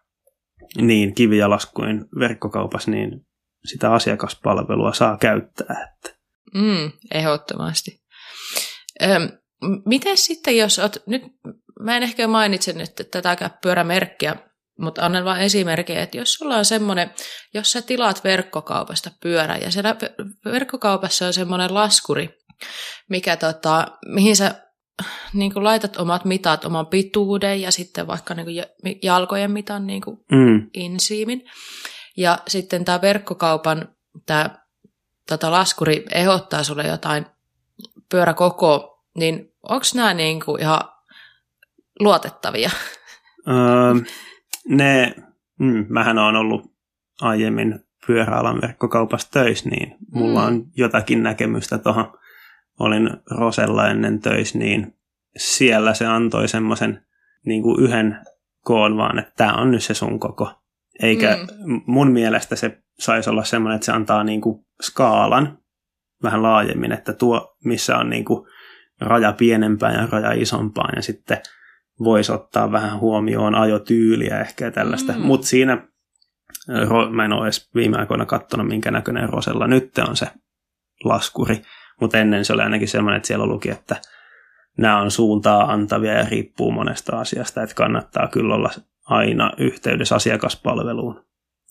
niin kivijalas kuin verkkokaupassa, niin sitä asiakaspalvelua saa käyttää. Että. Mm, ehdottomasti. Öm, miten sitten, jos oot, nyt mä en ehkä mainitse nyt tätäkään pyörämerkkiä, mutta annan vain esimerkkejä, että jos sulla on semmoinen, jos sä tilaat verkkokaupasta pyörä ja siellä verkkokaupassa on semmoinen laskuri, mikä tota, mihin sä niin kuin laitat omat mitat, oman pituuden ja sitten vaikka niin kuin jalkojen mitan niin kuin mm. insiimin. Ja sitten tämä verkkokaupan tämä tota laskuri ehdottaa sulle jotain pyöräkoko, niin onko nämä niin kuin ihan luotettavia? Öö, ne, mm, mähän on ollut aiemmin pyöräalan verkkokaupassa töissä, niin mulla mm. on jotakin näkemystä tuohon olin Rosella ennen töissä, niin siellä se antoi semmoisen niin kuin yhden koon vaan, että tämä on nyt se sun koko. Eikä mm. mun mielestä se saisi olla semmoinen, että se antaa niin kuin skaalan vähän laajemmin, että tuo, missä on niin kuin raja pienempään ja raja isompaan, ja sitten voisi ottaa vähän huomioon ajotyyliä ehkä tällaista. Mm. Mutta siinä, mä en ole edes viime aikoina katsonut, minkä näköinen Rosella nyt on se laskuri, mutta ennen se oli ainakin semmoinen, että siellä luki, että nämä on suuntaa antavia ja riippuu monesta asiasta, että kannattaa kyllä olla aina yhteydessä asiakaspalveluun.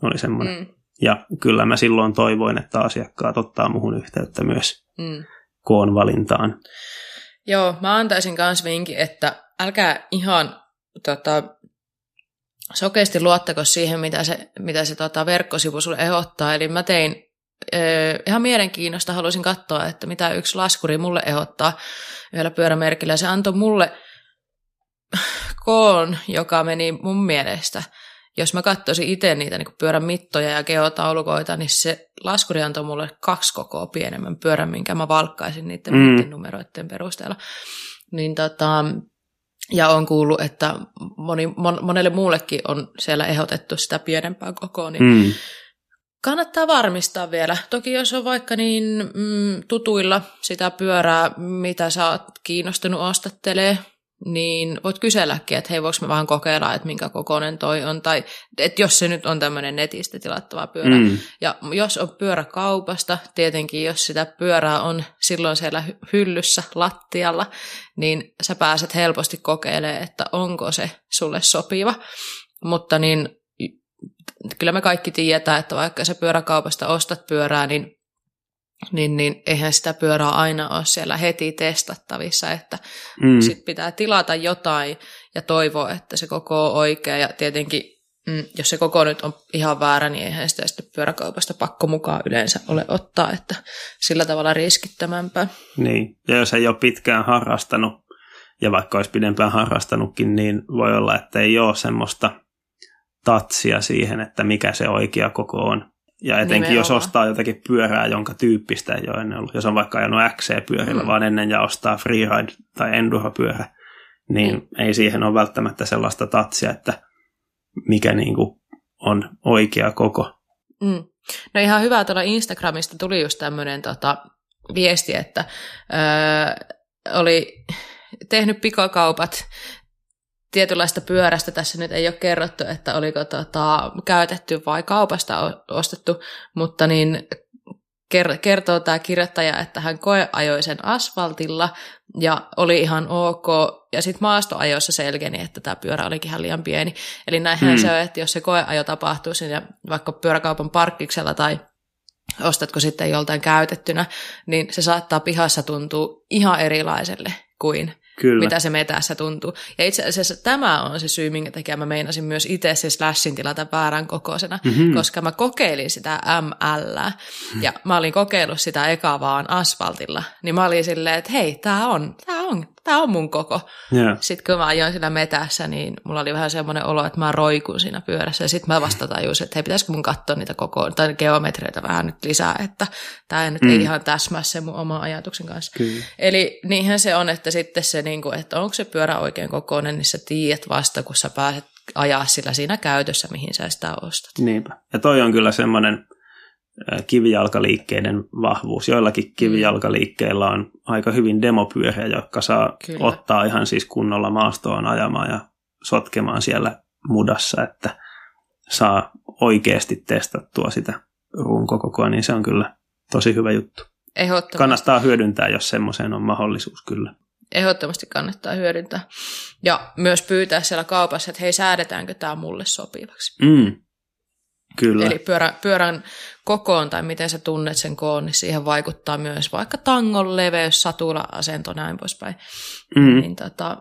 Oli semmoinen. Mm. Ja kyllä mä silloin toivoin, että asiakkaat ottaa muhun yhteyttä myös mm. koon valintaan. Joo, mä antaisin myös vinkin, että älkää ihan tota, sokeasti luottako siihen, mitä se, mitä se tota, verkkosivu sulle ehdottaa. Eli mä tein ihan mielenkiinnosta haluaisin katsoa, että mitä yksi laskuri mulle ehdottaa yhdellä pyörämerkillä. Se antoi mulle koon, joka meni mun mielestä, jos mä katsoisin itse niitä niin pyörän mittoja ja geotaulukoita, niin se laskuri antoi mulle kaksi kokoa pienemmän pyörän, minkä mä valkkaisin niiden mm. numeroiden perusteella. Niin tota, ja on kuullut, että moni, mon, monelle muullekin on siellä ehdotettu sitä pienempää kokoa, niin mm. Kannattaa varmistaa vielä. Toki jos on vaikka niin mm, tutuilla sitä pyörää, mitä sä oot kiinnostunut ostattelee, niin voit kyselläkin, että hei, voiko mä vähän kokeilla, että minkä kokoinen toi on, tai että jos se nyt on tämmöinen netistä tilattava pyörä. Mm. Ja jos on pyörä kaupasta, tietenkin jos sitä pyörää on silloin siellä hyllyssä lattialla, niin sä pääset helposti kokeilemaan, että onko se sulle sopiva. Mutta niin kyllä me kaikki tiedetään, että vaikka sä pyöräkaupasta ostat pyörää, niin, niin, niin eihän sitä pyörää aina ole siellä heti testattavissa, että mm. sit pitää tilata jotain ja toivoa, että se koko on oikea ja tietenkin mm, jos se koko nyt on ihan väärä, niin eihän sitä sitten pyöräkaupasta pakko mukaan yleensä ole ottaa, että sillä tavalla riskittömämpää. Niin, ja jos ei ole pitkään harrastanut, ja vaikka olisi pidempään harrastanutkin, niin voi olla, että ei ole semmoista tatsia siihen, että mikä se oikea koko on. Ja etenkin Nimenomaan. jos ostaa jotakin pyörää, jonka tyyppistä ei ole ennen ollut. Jos on vaikka ajanut XC-pyörillä Mm. vaan ennen ja ostaa freeride tai enduro-pyörä, niin Mm. ei siihen ole välttämättä sellaista tatsia, että mikä niin kuin on oikea koko. Mm. No ihan hyvä, tuolla Instagramista tuli just tämmöinen tota, viesti, että öö, oli tehnyt pikakaupat tietynlaista pyörästä. Tässä nyt ei ole kerrottu, että oliko tota, käytetty vai kaupasta ostettu, mutta niin ker- kertoo tämä kirjoittaja, että hän koeajoi sen asfaltilla ja oli ihan ok. Ja sitten maastoajoissa selkeni, että tämä pyörä olikin ihan liian pieni. Eli näinhän hmm. se on, että jos se koeajo tapahtuu siinä vaikka pyöräkaupan parkkiksella tai ostatko sitten joltain käytettynä, niin se saattaa pihassa tuntua ihan erilaiselle kuin Kyllä. mitä se metässä tuntuu. Ja itse asiassa tämä on se syy, minkä takia mä meinasin myös itse se slashin tilata väärän kokoisena, Mhm. koska mä kokeilin sitä ML ja mä olin kokeillut sitä eka vaan asfaltilla, niin mä olin silleen, että hei, tää on, tää on, tää on mun koko. Joo. Sitten kun mä ajoin sillä metässä, niin mulla oli vähän semmoinen olo, että mä roikun siinä pyörässä. Ja sitten mä vasta tajusin, että hei, pitäisikö mun katsoa niitä koko, tai geometreitä vähän nyt lisää, että tämä nyt Mm. ei ihan täsmää sen mun oman ajatuksen kanssa. Kyllä. Eli niinhän se on, että sitten se, niin kuin, että onko se pyörä oikein kokoinen, niin sä tiedät vasta, kun sä pääset ajaa sillä siinä käytössä, mihin sä sitä ostat. Niinpä. Ja toi on kyllä semmoinen kivijalkaliikkeiden vahvuus. Joillakin kivijalkaliikkeillä on aika hyvin demopyöriä, jotka saa Kyllä. ottaa ihan siis kunnolla maastoon ajamaan ja sotkemaan siellä mudassa, että saa oikeasti testattua sitä runkokokoa, niin se on kyllä tosi hyvä juttu. Ehdottomasti, Kannattaa hyödyntää, jos semmoiseen on mahdollisuus kyllä. ehdottomasti kannattaa hyödyntää. Ja myös pyytää siellä kaupassa, että hei, säädetäänkö tämä mulle sopivaksi. Mm. Kyllä. Eli pyörä, pyörän kokoon tai miten sä tunnet sen koon, niin siihen vaikuttaa myös vaikka tangon leveys, satula-asento, näin poispäin. mm. Niin tota,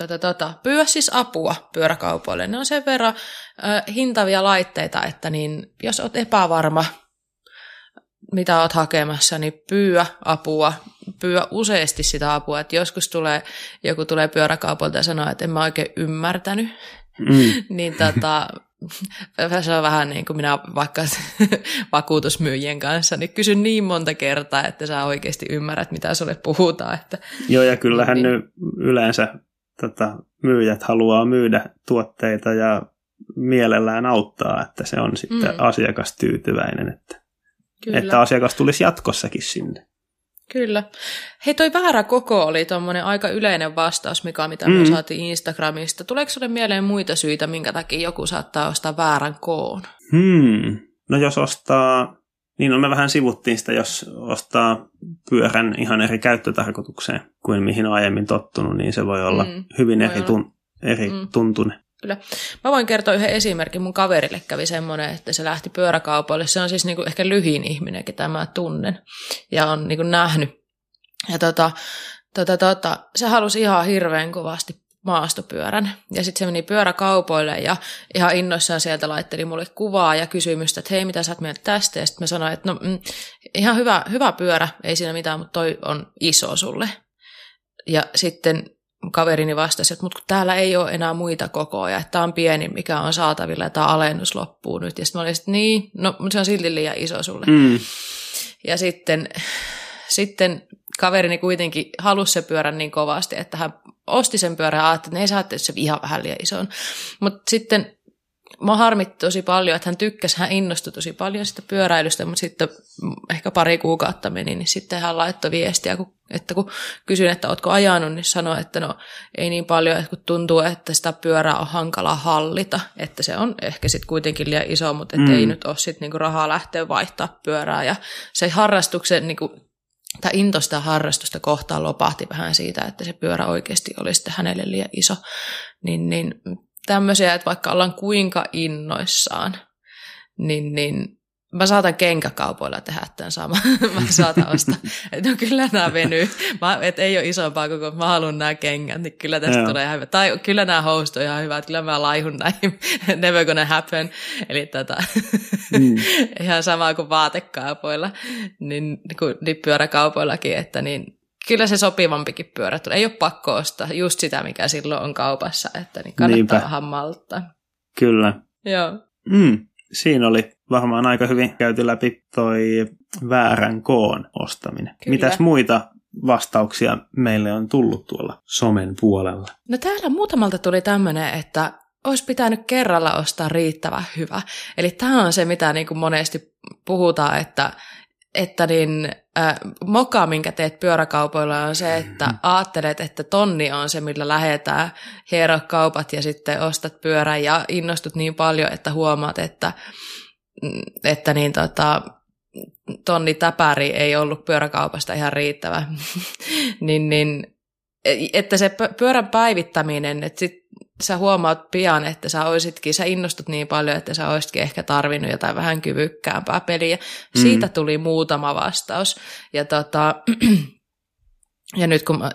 tota, tota, pyydä siis apua pyöräkaupoille. Ne on sen verran ö, hintavia laitteita, että niin, jos oot epävarma, mitä oot hakemassa, niin pyydä apua. Pyydä useasti sitä apua. että joskus tulee, joku tulee pyöräkaupolta ja sanoo, että en mä oikein ymmärtänyt. Mm. Niin tota, se on vähän niin kuin minä vaikka vakuutusmyyjien kanssa, niin kysyn niin monta kertaa, että sä oikeasti ymmärrät, mitä sulle puhutaan. Että, Joo, ja kyllähän Niin. nyt yleensä tota, myyjät haluaa myydä tuotteita ja mielellään auttaa, että se on sitten Mm. mm. asiakas tyytyväinen, että, kyllä. että asiakas tulisi jatkossakin sinne. Kyllä. Hei, toi väärä koko oli tuommoinen aika yleinen vastaus, mikä mitä me Mm. saatiin Instagramista. Tuleeko sulle mieleen muita syitä, minkä takia joku saattaa ostaa väärän koon? Hmm. No jos ostaa, niin no me vähän sivuttiin sitä, jos ostaa pyörän ihan eri käyttötarkoitukseen kuin mihin on aiemmin tottunut, niin se voi olla Mm, hyvin voi eri, olla. tun, eri Mm. mm. Tuntune. Mä voin kertoa yhden esimerkin. Mun kaverille kävi semmoinen, että se lähti pyöräkaupalle. Se on siis niinku ehkä lyhin ihminen, ketä mä tunnen ja on niinku nähnyt. Ja tota, tota, tota, se halusi ihan hirveän kovasti maastopyörän. Ja sitten se meni pyöräkaupoille ja ihan innoissaan sieltä laitteli mulle kuvaa ja kysymystä, että hei, mitä sä oot mieltä tästä? Ja sitten mä sanoin, että no mm, ihan hyvä, hyvä pyörä, ei siinä mitään, mutta toi on iso sulle. Ja sitten kaverini vastasi, että mutta kun täällä ei ole enää muita kokoja, että tämä on pieni, mikä on saatavilla ja tämä alennus loppuu nyt. Ja sitten mä olin, että niin, no mutta se on silti liian iso sulle. Mm. Ja sitten, sitten kaverini kuitenkin halusi se pyörän niin kovasti, että hän osti sen pyörän ja ajatteli, että ne ei saa se ihan vähän liian ison. Mutta sitten mä harmitti tosi paljon, että hän tykkäsi, hän innostui tosi paljon sitä pyöräilystä, mutta sitten ehkä pari kuukautta meni, niin sitten hän laittoi viestiä, kun, että kun kysyin, että ootko ajanut, niin sanoi, että no ei niin paljon, että kun tuntuu, että sitä pyörää on hankala hallita, että se on ehkä sitten kuitenkin liian iso, mutta mm. Ei nyt ole sitten niinku rahaa lähteä vaihtaa pyörää ja se harrastuksen niinku, tai into sitä harrastusta kohtaan lopahti vähän siitä, että se pyörä oikeasti oli sitten hänelle liian iso. Niin, niin tämmöisiä, että vaikka ollaan kuinka innoissaan, niin, niin mä saatan kenkäkaupoilla tehdä tämän saman. mä saatan ostaa, että no kyllä nämä venyy. Mä, et ei ole isompaa koko, mä haluan nämä kengät, niin kyllä tästä Joo. tulee ihan hyvä. Tai kyllä nämä housut on ihan hyvät, kyllä mä laihun näihin. Never gonna happen. Eli tota, Mm. ihan sama kuin vaatekaupoilla, niin, niin kuin niin pyöräkaupoillakin, että niin kyllä se sopivampikin pyörä tulee. Ei ole pakko ostaa just sitä, mikä silloin on kaupassa, että niin kannattaa Niinpä. vähän malttaa. Kyllä. Joo. Mm. Siinä oli varmaan aika hyvin käyty läpi toi väärän koon ostaminen. Kyllä. Mitäs muita vastauksia meille on tullut tuolla somen puolella? No täällä muutamalta tuli tämmöinen, että olisi pitänyt kerralla ostaa riittävän hyvä. Eli tämä on se, mitä niin kuin monesti puhutaan, että, että niin, äh, moka, minkä teet pyöräkaupoilla, on se, että Mm-hmm. ajattelet, että tonni on se, millä lähetään hiero kaupat ja sitten ostat pyörän ja innostut niin paljon, että huomaat, että, mm, että niin tota, tonni täpäri ei ollut pyöräkaupasta ihan riittävä. niin, niin, että se pyörän päivittäminen, että sit sä huomaat pian, että sä oisitkin, sä innostut niin paljon, että sä oisitkin ehkä tarvinnut jotain vähän kyvykkäämpää peliä. Siitä tuli muutama vastaus. Ja tota, ja nyt kun mä,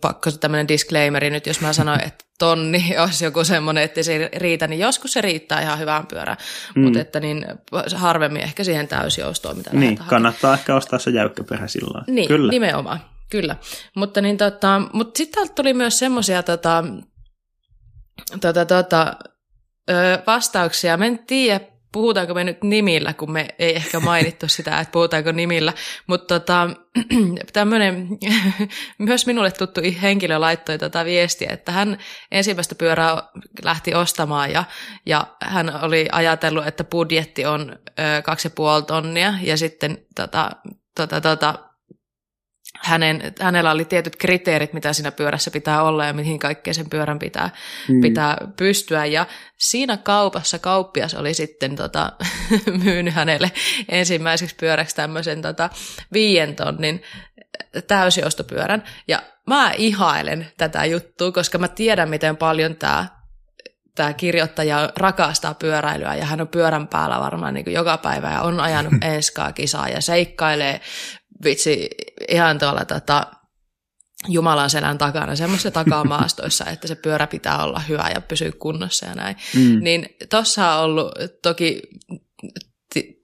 pakko tämmöinen disclaimeri nyt, jos mä sanoin, että tonni olisi joku semmoinen, että se riitä, niin joskus se riittää ihan hyvään pyörään, mm. mutta että niin harvemmin ehkä siihen täysjoustoon, mitä Niin, kannattaa ehkä ostaa se jäykkäperä silloin. niin, Kyllä. nimenomaan, kyllä. Mutta niin tota, mut sitten täältä tuli myös semmoisia tota, tota, tota, ö, vastauksia. Mä en tiedä, puhutaanko me nyt nimillä, kun me ei ehkä mainittu sitä, että puhutaanko nimillä, mutta tota, tämmöinen myös minulle tuttu henkilö laittoi tätä viestiä, että hän ensimmäistä pyörää lähti ostamaan ja, ja hän oli ajatellut, että budjetti on ö, kaksi ja puoli tonnia ja sitten tota, tota, tota, hänen, hänellä oli tietyt kriteerit, mitä siinä pyörässä pitää olla ja mihin kaikkeen sen pyörän pitää, mm. pitää pystyä. Ja siinä kaupassa kauppias oli sitten tota, myynyt hänelle ensimmäiseksi pyöräksi tämmöisen tota, viien tonnin täysiostopyörän. Ja mä ihailen tätä juttua, koska mä tiedän, miten paljon tämä tämä kirjoittaja rakastaa pyöräilyä ja hän on pyörän päällä varmaan niin kuin joka päivä ja on ajanut enskaa kisaa ja seikkailee vitsi ihan tuolla tota, Jumalan selän takana, semmoisissa takamaastoissa, että se pyörä pitää olla hyvä ja pysyä kunnossa ja näin. Mm. Niin tossa on ollut toki, ti,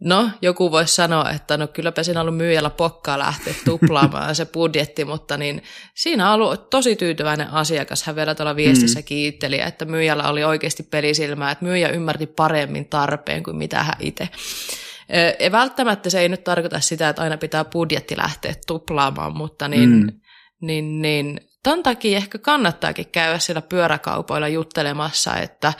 no joku voisi sanoa, että no kylläpä siinä on ollut myyjällä pokkaa lähteä tuplaamaan se budjetti, mutta niin siinä on ollut tosi tyytyväinen asiakas. Hän vielä tuolla viestissä mm. kiitteli, että myyjällä oli oikeasti pelisilmää, että myyjä ymmärti paremmin tarpeen kuin mitä hän itse. Ja välttämättä se ei nyt tarkoita sitä, että aina pitää budjetti lähteä tuplaamaan, mutta niin, mm. niin, niin ton takia ehkä kannattaakin käydä siellä pyöräkaupoilla juttelemassa, että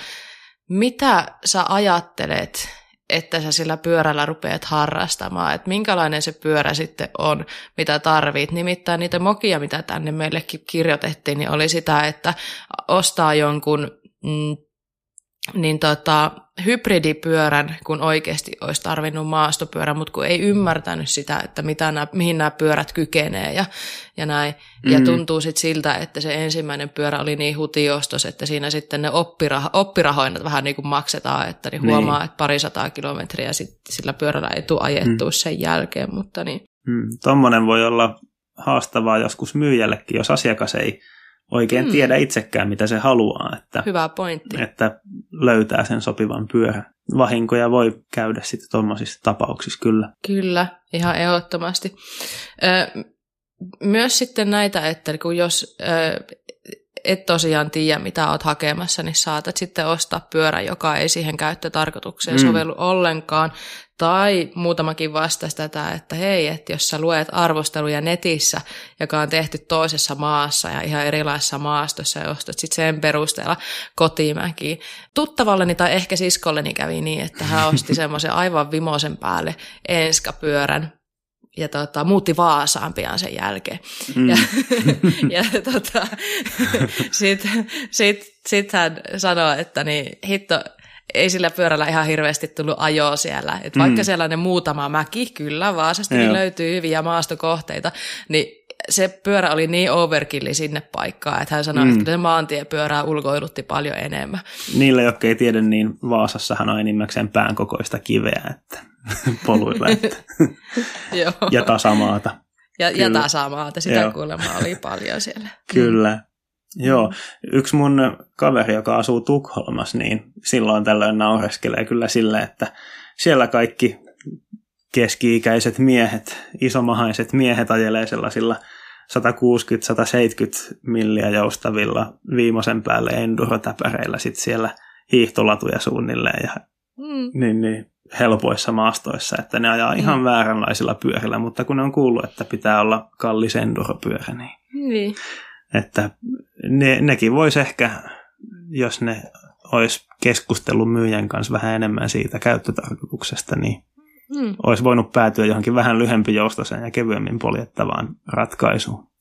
mitä sä ajattelet, että sä sillä pyörällä rupeat harrastamaan, että minkälainen se pyörä sitten on, mitä tarvit. Nimittäin niitä mokia, mitä tänne meillekin kirjoitettiin, niin oli sitä, että ostaa jonkun mm, niin tota, hybridipyörän, kun oikeasti olisi tarvinnut maastopyörän, mutta kun ei ymmärtänyt sitä, että mitä nämä, mihin nämä pyörät kykenee ja, ja näin. Mm. Ja tuntuu sitten siltä, että se ensimmäinen pyörä oli niin hutiostos, että siinä sitten ne oppirah- oppirahoinnat vähän niin kuin maksetaan, että niin huomaa, niin. että parisataa kilometriä sit sillä pyörällä ei tule ajettua mm. sen jälkeen. Mutta niin. mm. Tuommoinen voi olla haastavaa joskus myyjällekin, jos asiakas ei oikein mm. tiedä itsekään, mitä se haluaa. Että, Hyvä pointti. Että löytää sen sopivan pyörän. Vahinkoja voi käydä sitten tuommoisissa tapauksissa kyllä. Kyllä, ihan ehdottomasti. Ö, myös sitten näitä, että kun jos ö, et tosiaan tiedä, mitä oot hakemassa, niin saatat sitten ostaa pyörän, joka ei siihen käyttötarkoitukseen mm. sovellu ollenkaan. Tai muutamakin vastasi tätä, että hei, että jos sä luet arvosteluja netissä, joka on tehty toisessa maassa ja ihan erilaisessa maastossa ja ostat sitten sen perusteella kotimäkiin. Tuttavalleni tai ehkä siskolleni kävi niin, että hän osti semmoisen aivan vimosen päälle enskapyörän, ja tota, muutti Vaasaan pian sen jälkeen. Mm. Ja, ja tota, sitten sit, sit hän sanoi, että niin, hitto, ei sillä pyörällä ihan hirveästi tullut ajoa siellä. Et vaikka mm. sellainen muutama mäki, kyllä Vaasasta niin löytyy hyviä maastokohteita, niin se pyörä oli niin overkilli sinne paikkaan, että hän sanoi, mm. että se maantiepyörää ulkoilutti paljon enemmän. Niille, jotka ei tiedä, niin Vaasassahan on enimmäkseen pään kokoista kiveä, että poluilla. Että. ja tasamaata. Ja, ja tasamaata, sitä Joo. kuulemma oli paljon siellä. Kyllä. Joo, yksi mun kaveri, joka asuu Tukholmassa, niin silloin tällöin naureskelee kyllä sille, että siellä kaikki keski-ikäiset miehet, isomahaiset miehet ajelee sellaisilla 160-170 milliä joustavilla viimeisen päälle endurotäpäreillä sit siellä hiihtolatuja suunnilleen. Ja, mm. niin, niin. helpoissa maastoissa, että ne ajaa ihan mm. vääränlaisilla pyörillä, mutta kun ne on kuullut, että pitää olla kallis enduropyörä, niin, niin. Että ne, nekin voisi ehkä, jos ne olisi keskustellut myyjän kanssa vähän enemmän siitä käyttötarkoituksesta, niin mm. olisi voinut päätyä johonkin vähän lyhempi joustoseen ja kevyemmin poljettavaan ratkaisuun.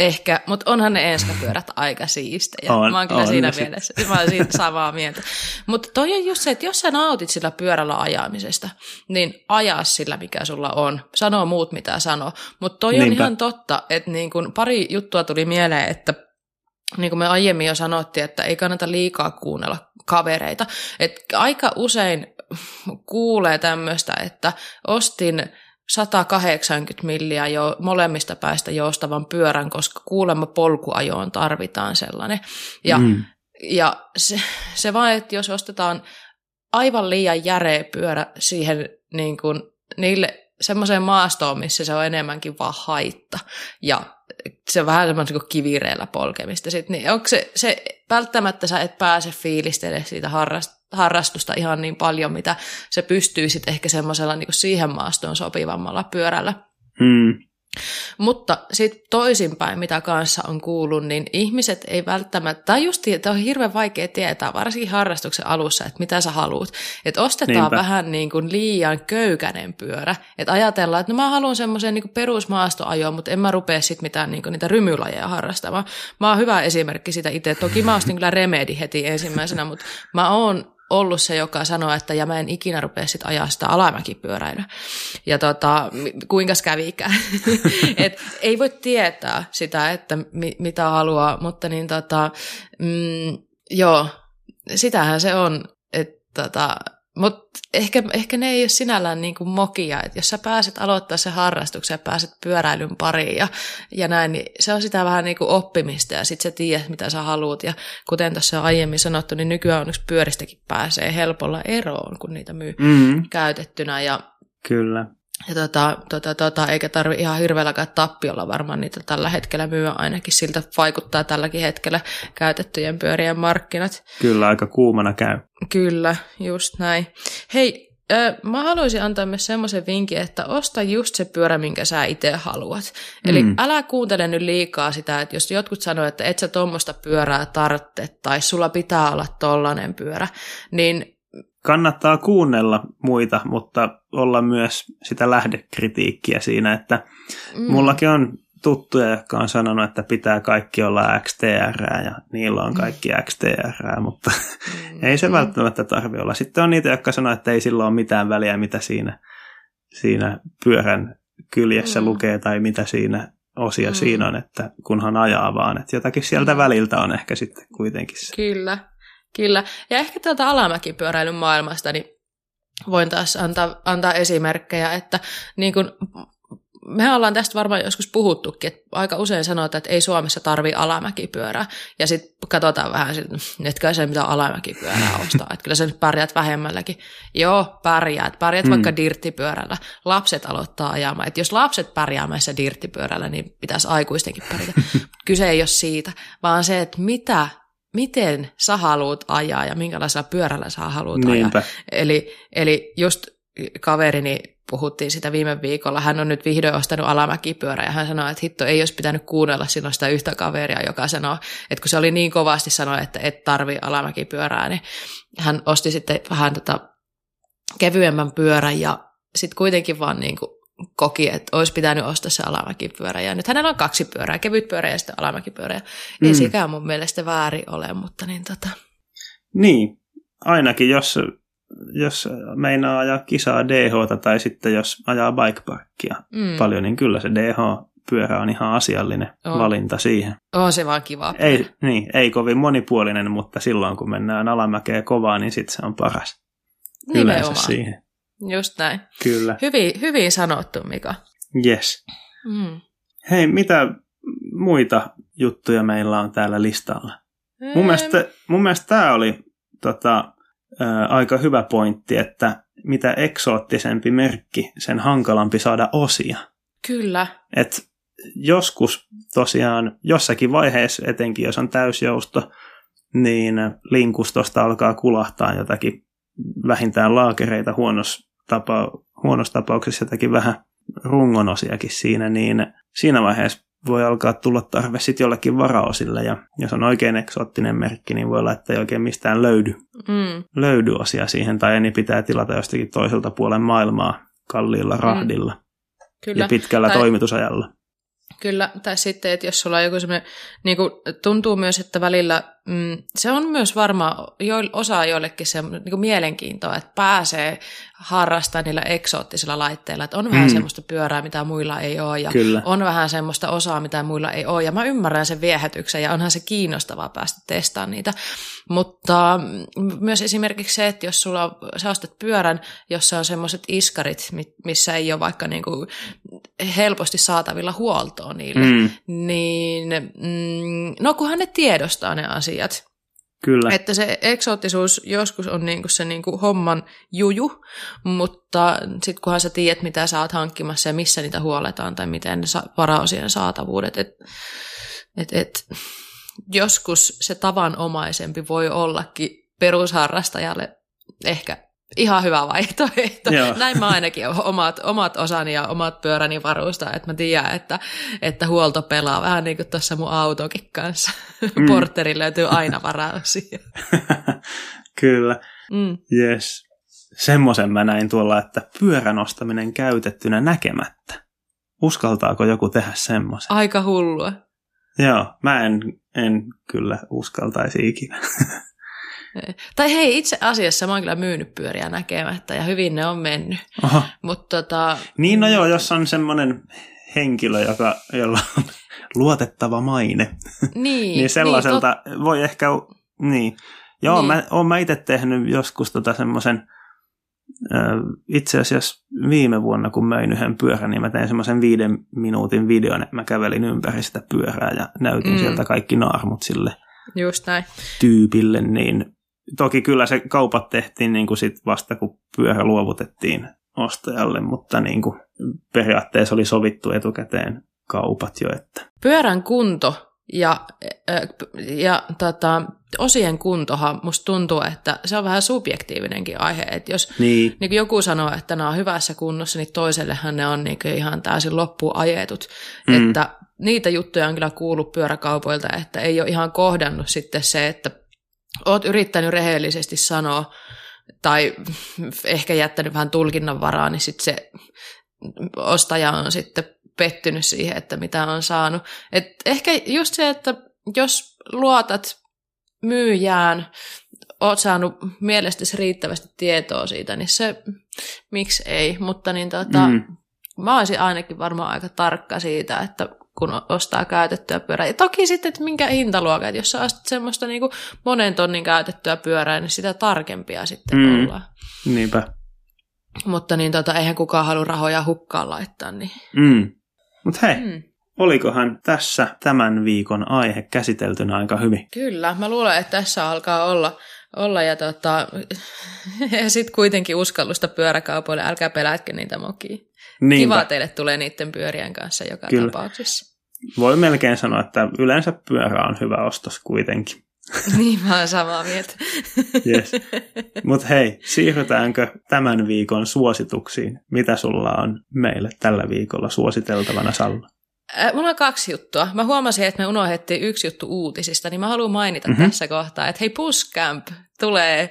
Ehkä, mutta onhan ne enskapyörät aika siistejä. On, mä oon kyllä on siinä mielessä. Mä oon siitä samaa mieltä. Mutta toi on just se, että jos sä nautit sillä pyörällä ajamisesta, niin ajaa sillä, mikä sulla on. Sano muut, mitä sanoo. Mutta toi Niinpä. on ihan totta, että niin kun pari juttua tuli mieleen, että niin kuin me aiemmin jo sanottiin, että ei kannata liikaa kuunnella kavereita. Et aika usein kuulee tämmöistä, että ostin 180 milliä jo molemmista päästä joustavan pyörän, koska kuulemma polkuajoon tarvitaan sellainen. Ja, mm. ja se, se vaan, että jos ostetaan aivan liian järeä pyörä siihen niin kuin, niille semmoiseen maastoon, missä se on enemmänkin vaan haitta. Ja se on vähän semmoinen kuin kivireellä polkemista. Sitten, niin onko se, se, välttämättä sä et pääse fiilistelemään siitä harrast, harrastusta ihan niin paljon, mitä se pystyy sitten ehkä semmoisella niin siihen maastoon sopivammalla pyörällä. Hmm. Mutta sitten toisinpäin, mitä kanssa on kuullut, niin ihmiset ei välttämättä, tai just että on hirveän vaikea tietää, varsinkin harrastuksen alussa, että mitä sä haluat. Että ostetaan Niinpä. vähän niin kuin liian köykäinen pyörä. Että ajatellaan, että no mä haluan semmoisen niin perusmaastoajoa, mutta en mä rupea sitten mitään niin kuin niitä rymylajeja harrastamaan. Mä oon hyvä esimerkki sitä itse. Toki mä ostin kyllä Remedi heti ensimmäisenä, mutta mä oon ollut se, joka sanoo, että ja mä en ikinä rupea sit ajaa sitä alamäkipyöräilyä. Ja tota, kuinka kävikään. Et ei voi tietää sitä, että mi- mitä haluaa, mutta niin tota, mm, joo, sitähän se on, että tota, mutta ehkä, ehkä ne ei ole sinällään niin kuin mokia, että jos sä pääset aloittaa se harrastuksen ja pääset pyöräilyn pariin ja, ja näin, niin se on sitä vähän niin kuin oppimista ja sitten sä tiedät, mitä sä haluat. Ja kuten tässä on aiemmin sanottu, niin nykyään onneksi pyöristäkin pääsee helpolla eroon, kun niitä myy mm-hmm. käytettynä. Ja Kyllä. Ja tota, tota, tota, eikä tarvi ihan hirveälläkään tappiolla varmaan niitä tällä hetkellä myyä, ainakin siltä vaikuttaa tälläkin hetkellä käytettyjen pyörien markkinat. Kyllä, aika kuumana käy. Kyllä, just näin. Hei, mä haluaisin antaa myös semmoisen vinkin, että osta just se pyörä, minkä sä itse haluat. Eli mm. älä kuuntele nyt liikaa sitä, että jos jotkut sanoo, että et sä tuommoista pyörää tarvitse tai sulla pitää olla tollanen pyörä, niin kannattaa kuunnella muita, mutta olla myös sitä lähdekritiikkiä siinä, että mm. mullakin on tuttuja, jotka on sanonut, että pitää kaikki olla XTR ja niillä on kaikki mm. XTR, mutta mm. ei se välttämättä tarvi olla. Sitten on niitä, jotka sanoo, että ei sillä ole mitään väliä, mitä siinä, siinä pyörän kyljessä mm. lukee tai mitä siinä osia mm. siinä on, että kunhan ajaa vaan, että jotakin sieltä mm. väliltä on ehkä sitten kuitenkin se. Kyllä, Kyllä. Ja ehkä täältä alamäkipyöräilyn maailmasta, niin voin taas antaa, antaa esimerkkejä, että niin kun, me ollaan tästä varmaan joskus puhuttukin, että aika usein sanotaan, että ei Suomessa tarvi alamäkipyörää. Ja sitten katsotaan vähän, että se mitä alamäkipyörää ostaa, että kyllä sä nyt pärjäät vähemmälläkin. Joo, pärjäät. Pärjäät mm. vaikka dirttipyörällä. Lapset aloittaa ajamaan. Että jos lapset pärjäämässä dirttipyörällä, niin pitäisi aikuistenkin pärjätä. Kyse ei ole siitä, vaan se, että mitä miten sä haluat ajaa ja minkälaisella pyörällä sä haluat Niinpä. ajaa. Eli, eli just kaverini puhuttiin sitä viime viikolla, hän on nyt vihdoin ostanut alamäkipyörä ja hän sanoi, että hitto ei olisi pitänyt kuunnella silloin sitä yhtä kaveria, joka sanoi, että kun se oli niin kovasti sanoa, että et tarvi alamäkipyörää, niin hän osti sitten vähän tota kevyemmän pyörän ja sitten kuitenkin vaan niin kuin koki, että olisi pitänyt ostaa se alamäkipyörä. Ja nyt hänellä on kaksi pyörää, kevyt pyörä ja sitten alamäkipyörä. Ja mm. Ei sekään mun mielestä väärin ole, mutta niin tota... Niin, ainakin jos, jos meinaa ajaa kisaa dh tai sitten jos ajaa bikeparkkia mm. paljon, niin kyllä se DH-pyörä on ihan asiallinen on. valinta siihen. On se vaan kiva. Ei, niin, ei kovin monipuolinen, mutta silloin kun mennään alamäkeä kovaa, niin sitten se on paras. Nimenomaan. Yleensä siihen. Just näin. Kyllä. Hyvin, hyvin sanottu, Mika. Yes. Mm. Hei, mitä muita juttuja meillä on täällä listalla? Eee... Mun mielestä, mun mielestä tämä oli tota, ää, aika hyvä pointti, että mitä eksoottisempi merkki, sen hankalampi saada osia. Kyllä. Et joskus tosiaan jossakin vaiheessa, etenkin jos on täysjousto, niin linkustosta alkaa kulahtaa jotakin vähintään laakereita huonossa, tapa, huonossa tapauksessa jotakin vähän rungonosiakin siinä, niin siinä vaiheessa voi alkaa tulla tarve sitten jollekin varaosille, ja jos on oikein eksoottinen merkki, niin voi laittaa ei oikein mistään löydy, mm. löydy osia siihen, tai niin pitää tilata jostakin toiselta puolen maailmaa kalliilla rahdilla mm. Kyllä. ja pitkällä tai, toimitusajalla. Kyllä, tai sitten, että jos sulla on joku semmoinen, niin kuin, tuntuu myös, että välillä mm, se on myös varmaan jo, osa joillekin se niin kuin mielenkiintoa, että pääsee harrastamaan niillä eksoottisilla laitteilla, että on mm. vähän semmoista pyörää, mitä muilla ei ole, ja Kyllä. on vähän semmoista osaa, mitä muilla ei ole, ja mä ymmärrän sen viehätyksen, ja onhan se kiinnostavaa päästä testaamaan niitä, mutta myös esimerkiksi se, että jos sulla sä ostat pyörän, jossa on semmoiset iskarit, missä ei ole vaikka niin kuin helposti saatavilla huoltoa niille, mm. niin mm, no kunhan ne tiedostaa ne asiat. Kyllä. Että se eksoottisuus joskus on niinku se niinku homman juju, mutta sitten kunhan sä tiedät, mitä sä oot hankkimassa ja missä niitä huoletaan tai miten ne varaosien saatavuudet, et, et, et, joskus se tavanomaisempi voi ollakin perusharrastajalle ehkä ihan hyvä vaihtoehto. Joo. Näin mä ainakin omat, omat osani ja omat pyöräni varusta, että mä tiedän, että, että huolto pelaa vähän niin kuin tuossa mun autokin kanssa. Mm. Porteri löytyy aina varauksia. Kyllä, mm. yes. Semmoisen mä näin tuolla, että pyörän ostaminen käytettynä näkemättä. Uskaltaako joku tehdä semmoisen? Aika hullua. Joo, mä en, en kyllä uskaltaisi ikinä. Tai hei, itse asiassa mä oon kyllä myynyt pyöriä näkemättä ja hyvin ne on mennyt. Aha. Mut tota, niin no joo, jos on semmoinen henkilö, joka, jolla on luotettava maine, niin, niin sellaiselta niin, tot... voi ehkä, niin. Joo, niin. mä oon mä itse tehnyt joskus tota semmoisen, itse asiassa viime vuonna, kun möin yhden pyörän, niin mä tein semmoisen viiden minuutin videon, että mä kävelin ympäri sitä pyörää ja näytin mm. sieltä kaikki naarmut sille Just näin. tyypille, niin toki kyllä se kaupat tehtiin niin kuin sit vasta, kun pyörä luovutettiin ostajalle, mutta niin kuin periaatteessa oli sovittu etukäteen kaupat jo. Että. Pyörän kunto ja, ja tota, osien kuntohan musta tuntuu, että se on vähän subjektiivinenkin aihe. Että jos niin. Niin joku sanoo, että nämä on hyvässä kunnossa, niin toisellehan ne on niin ihan täysin loppuun ajetut. Mm. Että niitä juttuja on kyllä kuullut pyöräkaupoilta, että ei ole ihan kohdannut sitten se, että oot yrittänyt rehellisesti sanoa tai ehkä jättänyt vähän tulkinnan varaa, niin sitten se ostaja on sitten pettynyt siihen, että mitä on saanut. Et ehkä just se, että jos luotat myyjään, oot saanut mielestäsi riittävästi tietoa siitä, niin se, miksi ei, mutta niin tota, mm. mä olisin ainakin varmaan aika tarkka siitä, että kun ostaa käytettyä pyörää. Ja toki sitten, että minkä hintaluokan, että jos sä ostat semmoista niin kuin monen tonnin käytettyä pyörää, niin sitä tarkempia sitten mm. ollaan. Niinpä. Mutta niin tota, eihän kukaan halua rahoja hukkaan laittaa. Niin. Mm. Mutta hei, mm. olikohan tässä tämän viikon aihe käsiteltynä aika hyvin? Kyllä, mä luulen, että tässä alkaa olla olla ja, tota, ja sitten kuitenkin uskallusta pyöräkaupoille, älkää pelätkö niitä mokia. Niinpä. Kiva teille tulee niiden pyörien kanssa joka Kyllä. tapauksessa. Voi melkein sanoa, että yleensä pyörä on hyvä ostos kuitenkin. niin, mä oon samaa mieltä. yes. Mutta hei, siirrytäänkö tämän viikon suosituksiin? Mitä sulla on meille tällä viikolla suositeltavana, Salla? Äh, mulla on kaksi juttua. Mä huomasin, että me unohdettiin yksi juttu uutisista, niin mä haluan mainita mm-hmm. tässä kohtaa, että hei Puscamp tulee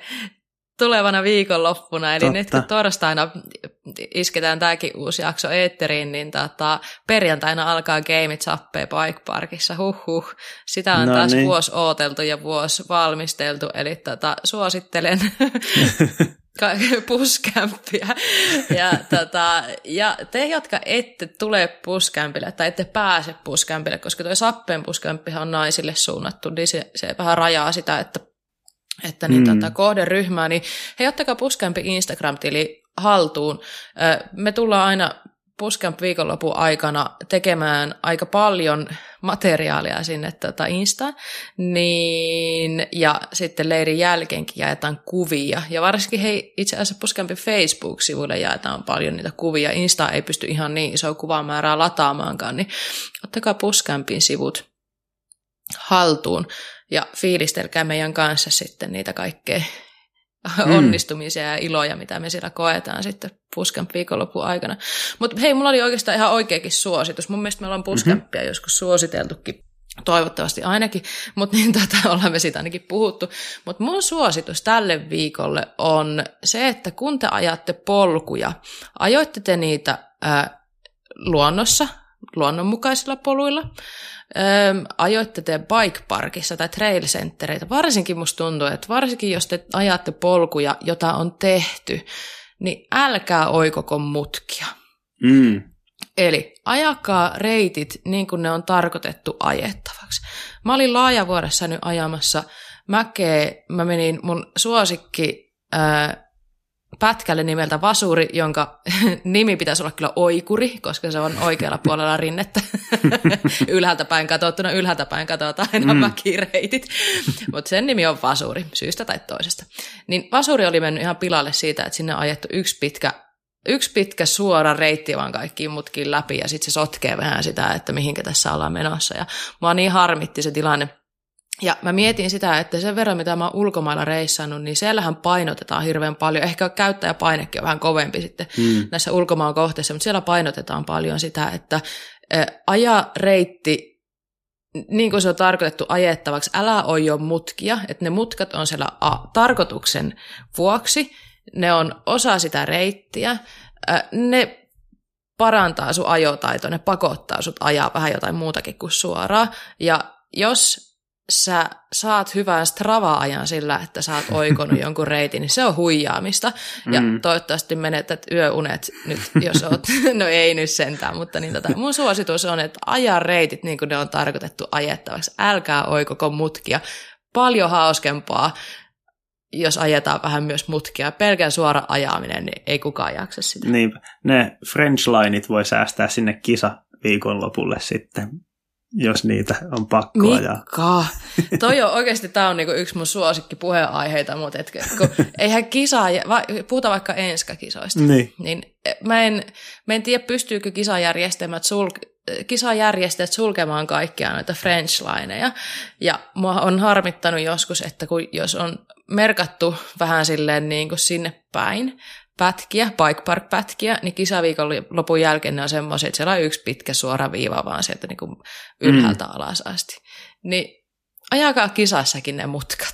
tulevana viikonloppuna, eli Totta. nyt kun torstaina isketään tämäkin uusi jakso eetteriin, niin tota, perjantaina alkaa Game It Sappee Bike Parkissa, huhhuh. Sitä on no taas niin. vuosi ooteltu ja vuosi valmisteltu, eli tota, suosittelen puskämpiä. Ja, tota, ja te, jotka ette tule puskämpille tai ette pääse puskämpille, koska tuo Sappeen puskämpihän on naisille suunnattu, niin se, se vähän rajaa sitä, että että niin mm. tota, kohderyhmää, niin hei, ottakaa Puskämpi Instagram-tili haltuun. Me tullaan aina Puskamp viikonlopun aikana tekemään aika paljon materiaalia sinne tota Insta, niin, ja sitten leirin jälkeenkin jaetaan kuvia. Ja varsinkin hei, itse asiassa Puskampin Facebook-sivuille jaetaan paljon niitä kuvia. Insta ei pysty ihan niin iso kuvamäärää lataamaankaan, niin ottakaa Puskampin sivut haltuun ja fiilistelkää meidän kanssa sitten niitä kaikkea mm. onnistumisia ja iloja, mitä me siellä koetaan sitten Puskamp viikonlopun aikana. Mutta hei, mulla oli oikeastaan ihan oikeakin suositus. Mun mielestä me ollaan Puscampia mm-hmm. joskus suositeltukin toivottavasti ainakin, mutta niin tota, ollaan me siitä ainakin puhuttu. Mutta mun suositus tälle viikolle on se, että kun te ajatte polkuja, ajoitte te niitä ää, luonnossa, luonnonmukaisilla poluilla, ää, ajoitte te bike parkissa tai trail centereitä, varsinkin musta tuntuu, että varsinkin jos te ajatte polkuja, jota on tehty, niin älkää oikoko mutkia. Mm. Eli ajakaa reitit niin kuin ne on tarkoitettu ajettavaksi. Mä olin laajavuodessa nyt ajamassa mäkeä. Mä menin mun suosikki ää, pätkälle nimeltä Vasuri, jonka nimi pitäisi olla kyllä Oikuri, koska se on oikealla puolella rinnettä. ylhäältä päin katsottuna, ylhäältä päin katsotaan aina mm. Mutta sen nimi on Vasuri, syystä tai toisesta. Niin Vasuri oli mennyt ihan pilalle siitä, että sinne on ajettu yksi pitkä yksi pitkä suora reitti vaan kaikkiin mutkin läpi ja sitten se sotkee vähän sitä, että mihinkä tässä ollaan menossa. Ja mua niin harmitti se tilanne. Ja mä mietin sitä, että sen verran mitä mä oon ulkomailla reissannut, niin siellähän painotetaan hirveän paljon. Ehkä käyttäjäpainekin on vähän kovempi sitten mm. näissä ulkomaan kohteissa, mutta siellä painotetaan paljon sitä, että aja reitti niin kuin se on tarkoitettu ajettavaksi, älä jo mutkia, että ne mutkat on siellä a, tarkoituksen vuoksi, ne on osa sitä reittiä, ne parantaa sun ajotaito, ne pakottaa sut ajaa vähän jotain muutakin kuin suoraan. Ja jos sä saat hyvän Strava-ajan sillä, että sä oot oikonut jonkun reitin, niin se on huijaamista. Ja mm. toivottavasti menetät yöunet nyt, jos oot, no ei nyt sentään, mutta niin tota, mun suositus on, että aja reitit niin kuin ne on tarkoitettu ajettavaksi. Älkää oikoko mutkia. Paljon hauskempaa jos ajetaan vähän myös mutkia. Pelkän suora ajaminen, niin ei kukaan jaksa sitä. Niin, ne French lineit voi säästää sinne kisa viikonlopulle sitten, jos niitä on pakko Mikka. ajaa. Toi on oikeasti, tämä on niinku yksi mun suosikki puheenaiheita, mutta et, kun, eihän kisa, va, puhuta vaikka enskakisoista, niin. niin mä en, mä en tiedä, pystyykö kisajärjestelmät sulk, kisajärjestäjät sulkemaan kaikkia noita French-lineja. Ja mua on harmittanut joskus, että kun, jos on merkattu vähän silleen niin kuin sinne päin pätkiä, bike park pätkiä, niin kisaviikon lopun jälkeen ne on semmoisia, että siellä on yksi pitkä suora viiva vaan sieltä niin kuin ylhäältä mm. alas asti. Niin ajakaa kisassakin ne mutkat.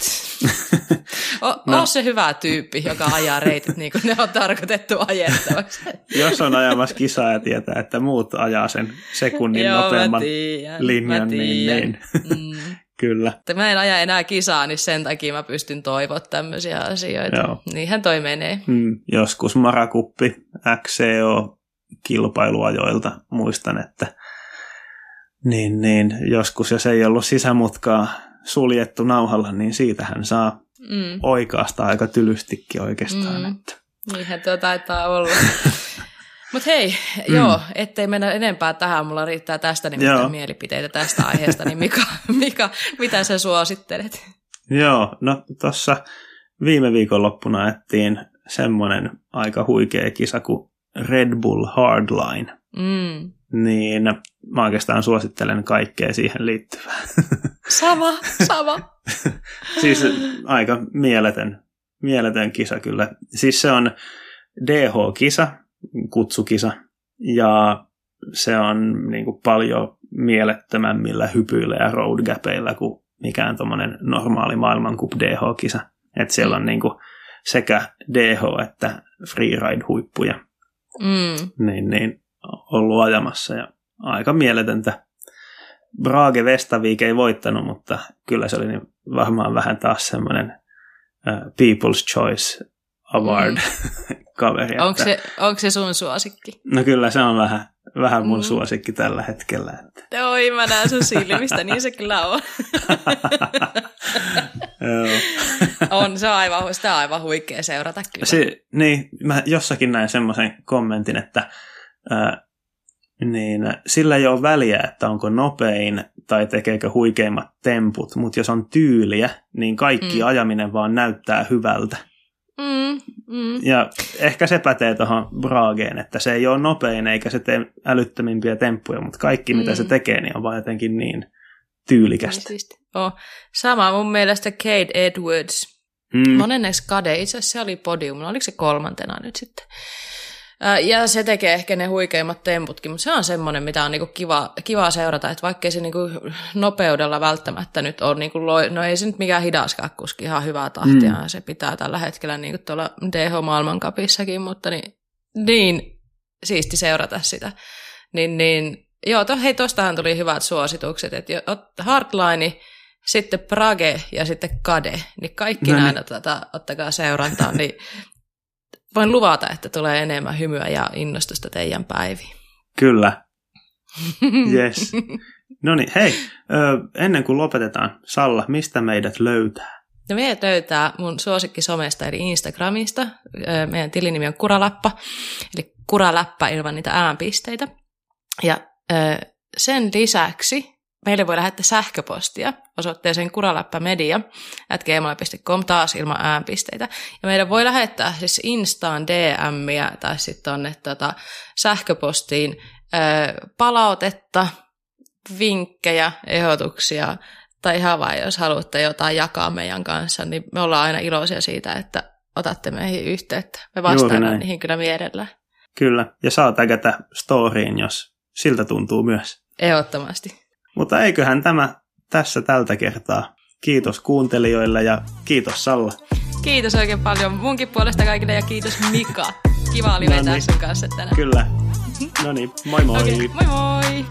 o, no. se hyvä tyyppi, joka ajaa reitit niin kuin ne on tarkoitettu ajettavaksi. Jos on ajamassa kisaa ja tietää, että muut ajaa sen sekunnin Joo, nopeamman tiiän, linjan, niin, niin. Mm. Kyllä. Että mä en aja enää kisaa, niin sen takia mä pystyn toivoa tämmöisiä asioita. Joo. Niinhän toi menee. Mm, joskus marakuppi XCO kilpailuajoilta muistan, että niin, niin, joskus jos ei ollut sisämutkaa suljettu nauhalla, niin siitähän saa mm. oikeasta aika tylystikin oikeastaan. Mm. Että. Niinhän tuo taitaa olla. Mutta hei, mm. joo, ettei mennä enempää tähän, mulla riittää tästä niin mielipiteitä tästä aiheesta, niin Mika, Mika, mitä sä suosittelet? Joo, no tuossa viime viikon loppuna ettiin semmoinen aika huikea kisa kuin Red Bull Hardline. Mm. Niin mä oikeastaan suosittelen kaikkea siihen liittyvää. Sama, sama. siis aika mieletön, mieletön kisa kyllä. Siis se on DH-kisa, kutsukisa, ja se on niin kuin paljon mielettömämmillä hypyillä ja roadgapeilla kuin mikään tuommoinen normaali maailmankup DH-kisa. Että siellä on niin kuin sekä DH että freeride-huippuja mm. niin, niin, ollut ajamassa ja aika mieletöntä. Brage Vestavik ei voittanut, mutta kyllä se oli niin varmaan vähän taas semmoinen uh, People's Choice Award mm. Onko, se, onko se sun suosikki? No kyllä se on vähän, vähän mun mm. suosikki tällä hetkellä. Että. Oi, mä näen sun silmistä, niin se kyllä on. on, se on aivan, sitä on aivan huikea seurata kyllä. Se, niin, mä jossakin näin semmoisen kommentin, että ää, niin sillä ei ole väliä, että onko nopein tai tekeekö huikeimmat temput, mutta jos on tyyliä, niin kaikki mm. ajaminen vaan näyttää hyvältä. Mm, mm. Ja ehkä se pätee tuohon Brageen, että se ei ole nopein eikä se tee älyttömimpiä temppuja, mutta kaikki mm. mitä se mm. tekee, niin on vaan jotenkin niin tyylikästä. Oh. Sama mun mielestä Kate Edwards, Mm. Monenneksi Kade, itse asiassa se oli podium, no oliko se kolmantena nyt sitten? Ja se tekee ehkä ne huikeimmat temputkin, mutta se on semmoinen, mitä on niinku kiva, kiva seurata, että vaikkei se niinku nopeudella välttämättä nyt ole, niinku no ei se nyt mikään hidas kakkuski, ihan hyvää tahtia, mm. se pitää tällä hetkellä niinku tuolla DH-maailmankapissakin, mutta niin, niin siisti seurata sitä. Niin, niin joo, to, hei, tostahan tuli hyvät suositukset, että Hardline, sitten Prage ja sitten Kade, niin kaikki no niin. tätä ottakaa seurantaan, niin voin luvata, että tulee enemmän hymyä ja innostusta teidän päiviin. Kyllä. Yes. No niin, hei, ennen kuin lopetetaan, Salla, mistä meidät löytää? No meidät löytää mun suosikki somesta eli Instagramista. Meidän tilinimi on Kuralappa, eli Kuraläppä ilman niitä äänpisteitä. Ja sen lisäksi meille voi lähettää sähköpostia osoitteeseen kuraläppämedia at gmail.com taas ilman äänpisteitä. Ja meidän voi lähettää siis Instaan DMiä tai sitten tuonne tota, sähköpostiin ö, palautetta, vinkkejä, ehdotuksia tai ihan vain jos haluatte jotain jakaa meidän kanssa, niin me ollaan aina iloisia siitä, että otatte meihin yhteyttä. Me vastataan niihin kyllä mielellään. Kyllä, ja saa tägätä storyin, jos siltä tuntuu myös. Ehdottomasti. Mutta eiköhän tämä tässä tältä kertaa. Kiitos kuuntelijoille ja kiitos Salla. Kiitos oikein paljon munkin puolesta kaikille ja kiitos Mika. Kiva oli no vetää niin. sun kanssa tänään. Kyllä. No niin, moi moi. Okay, moi moi.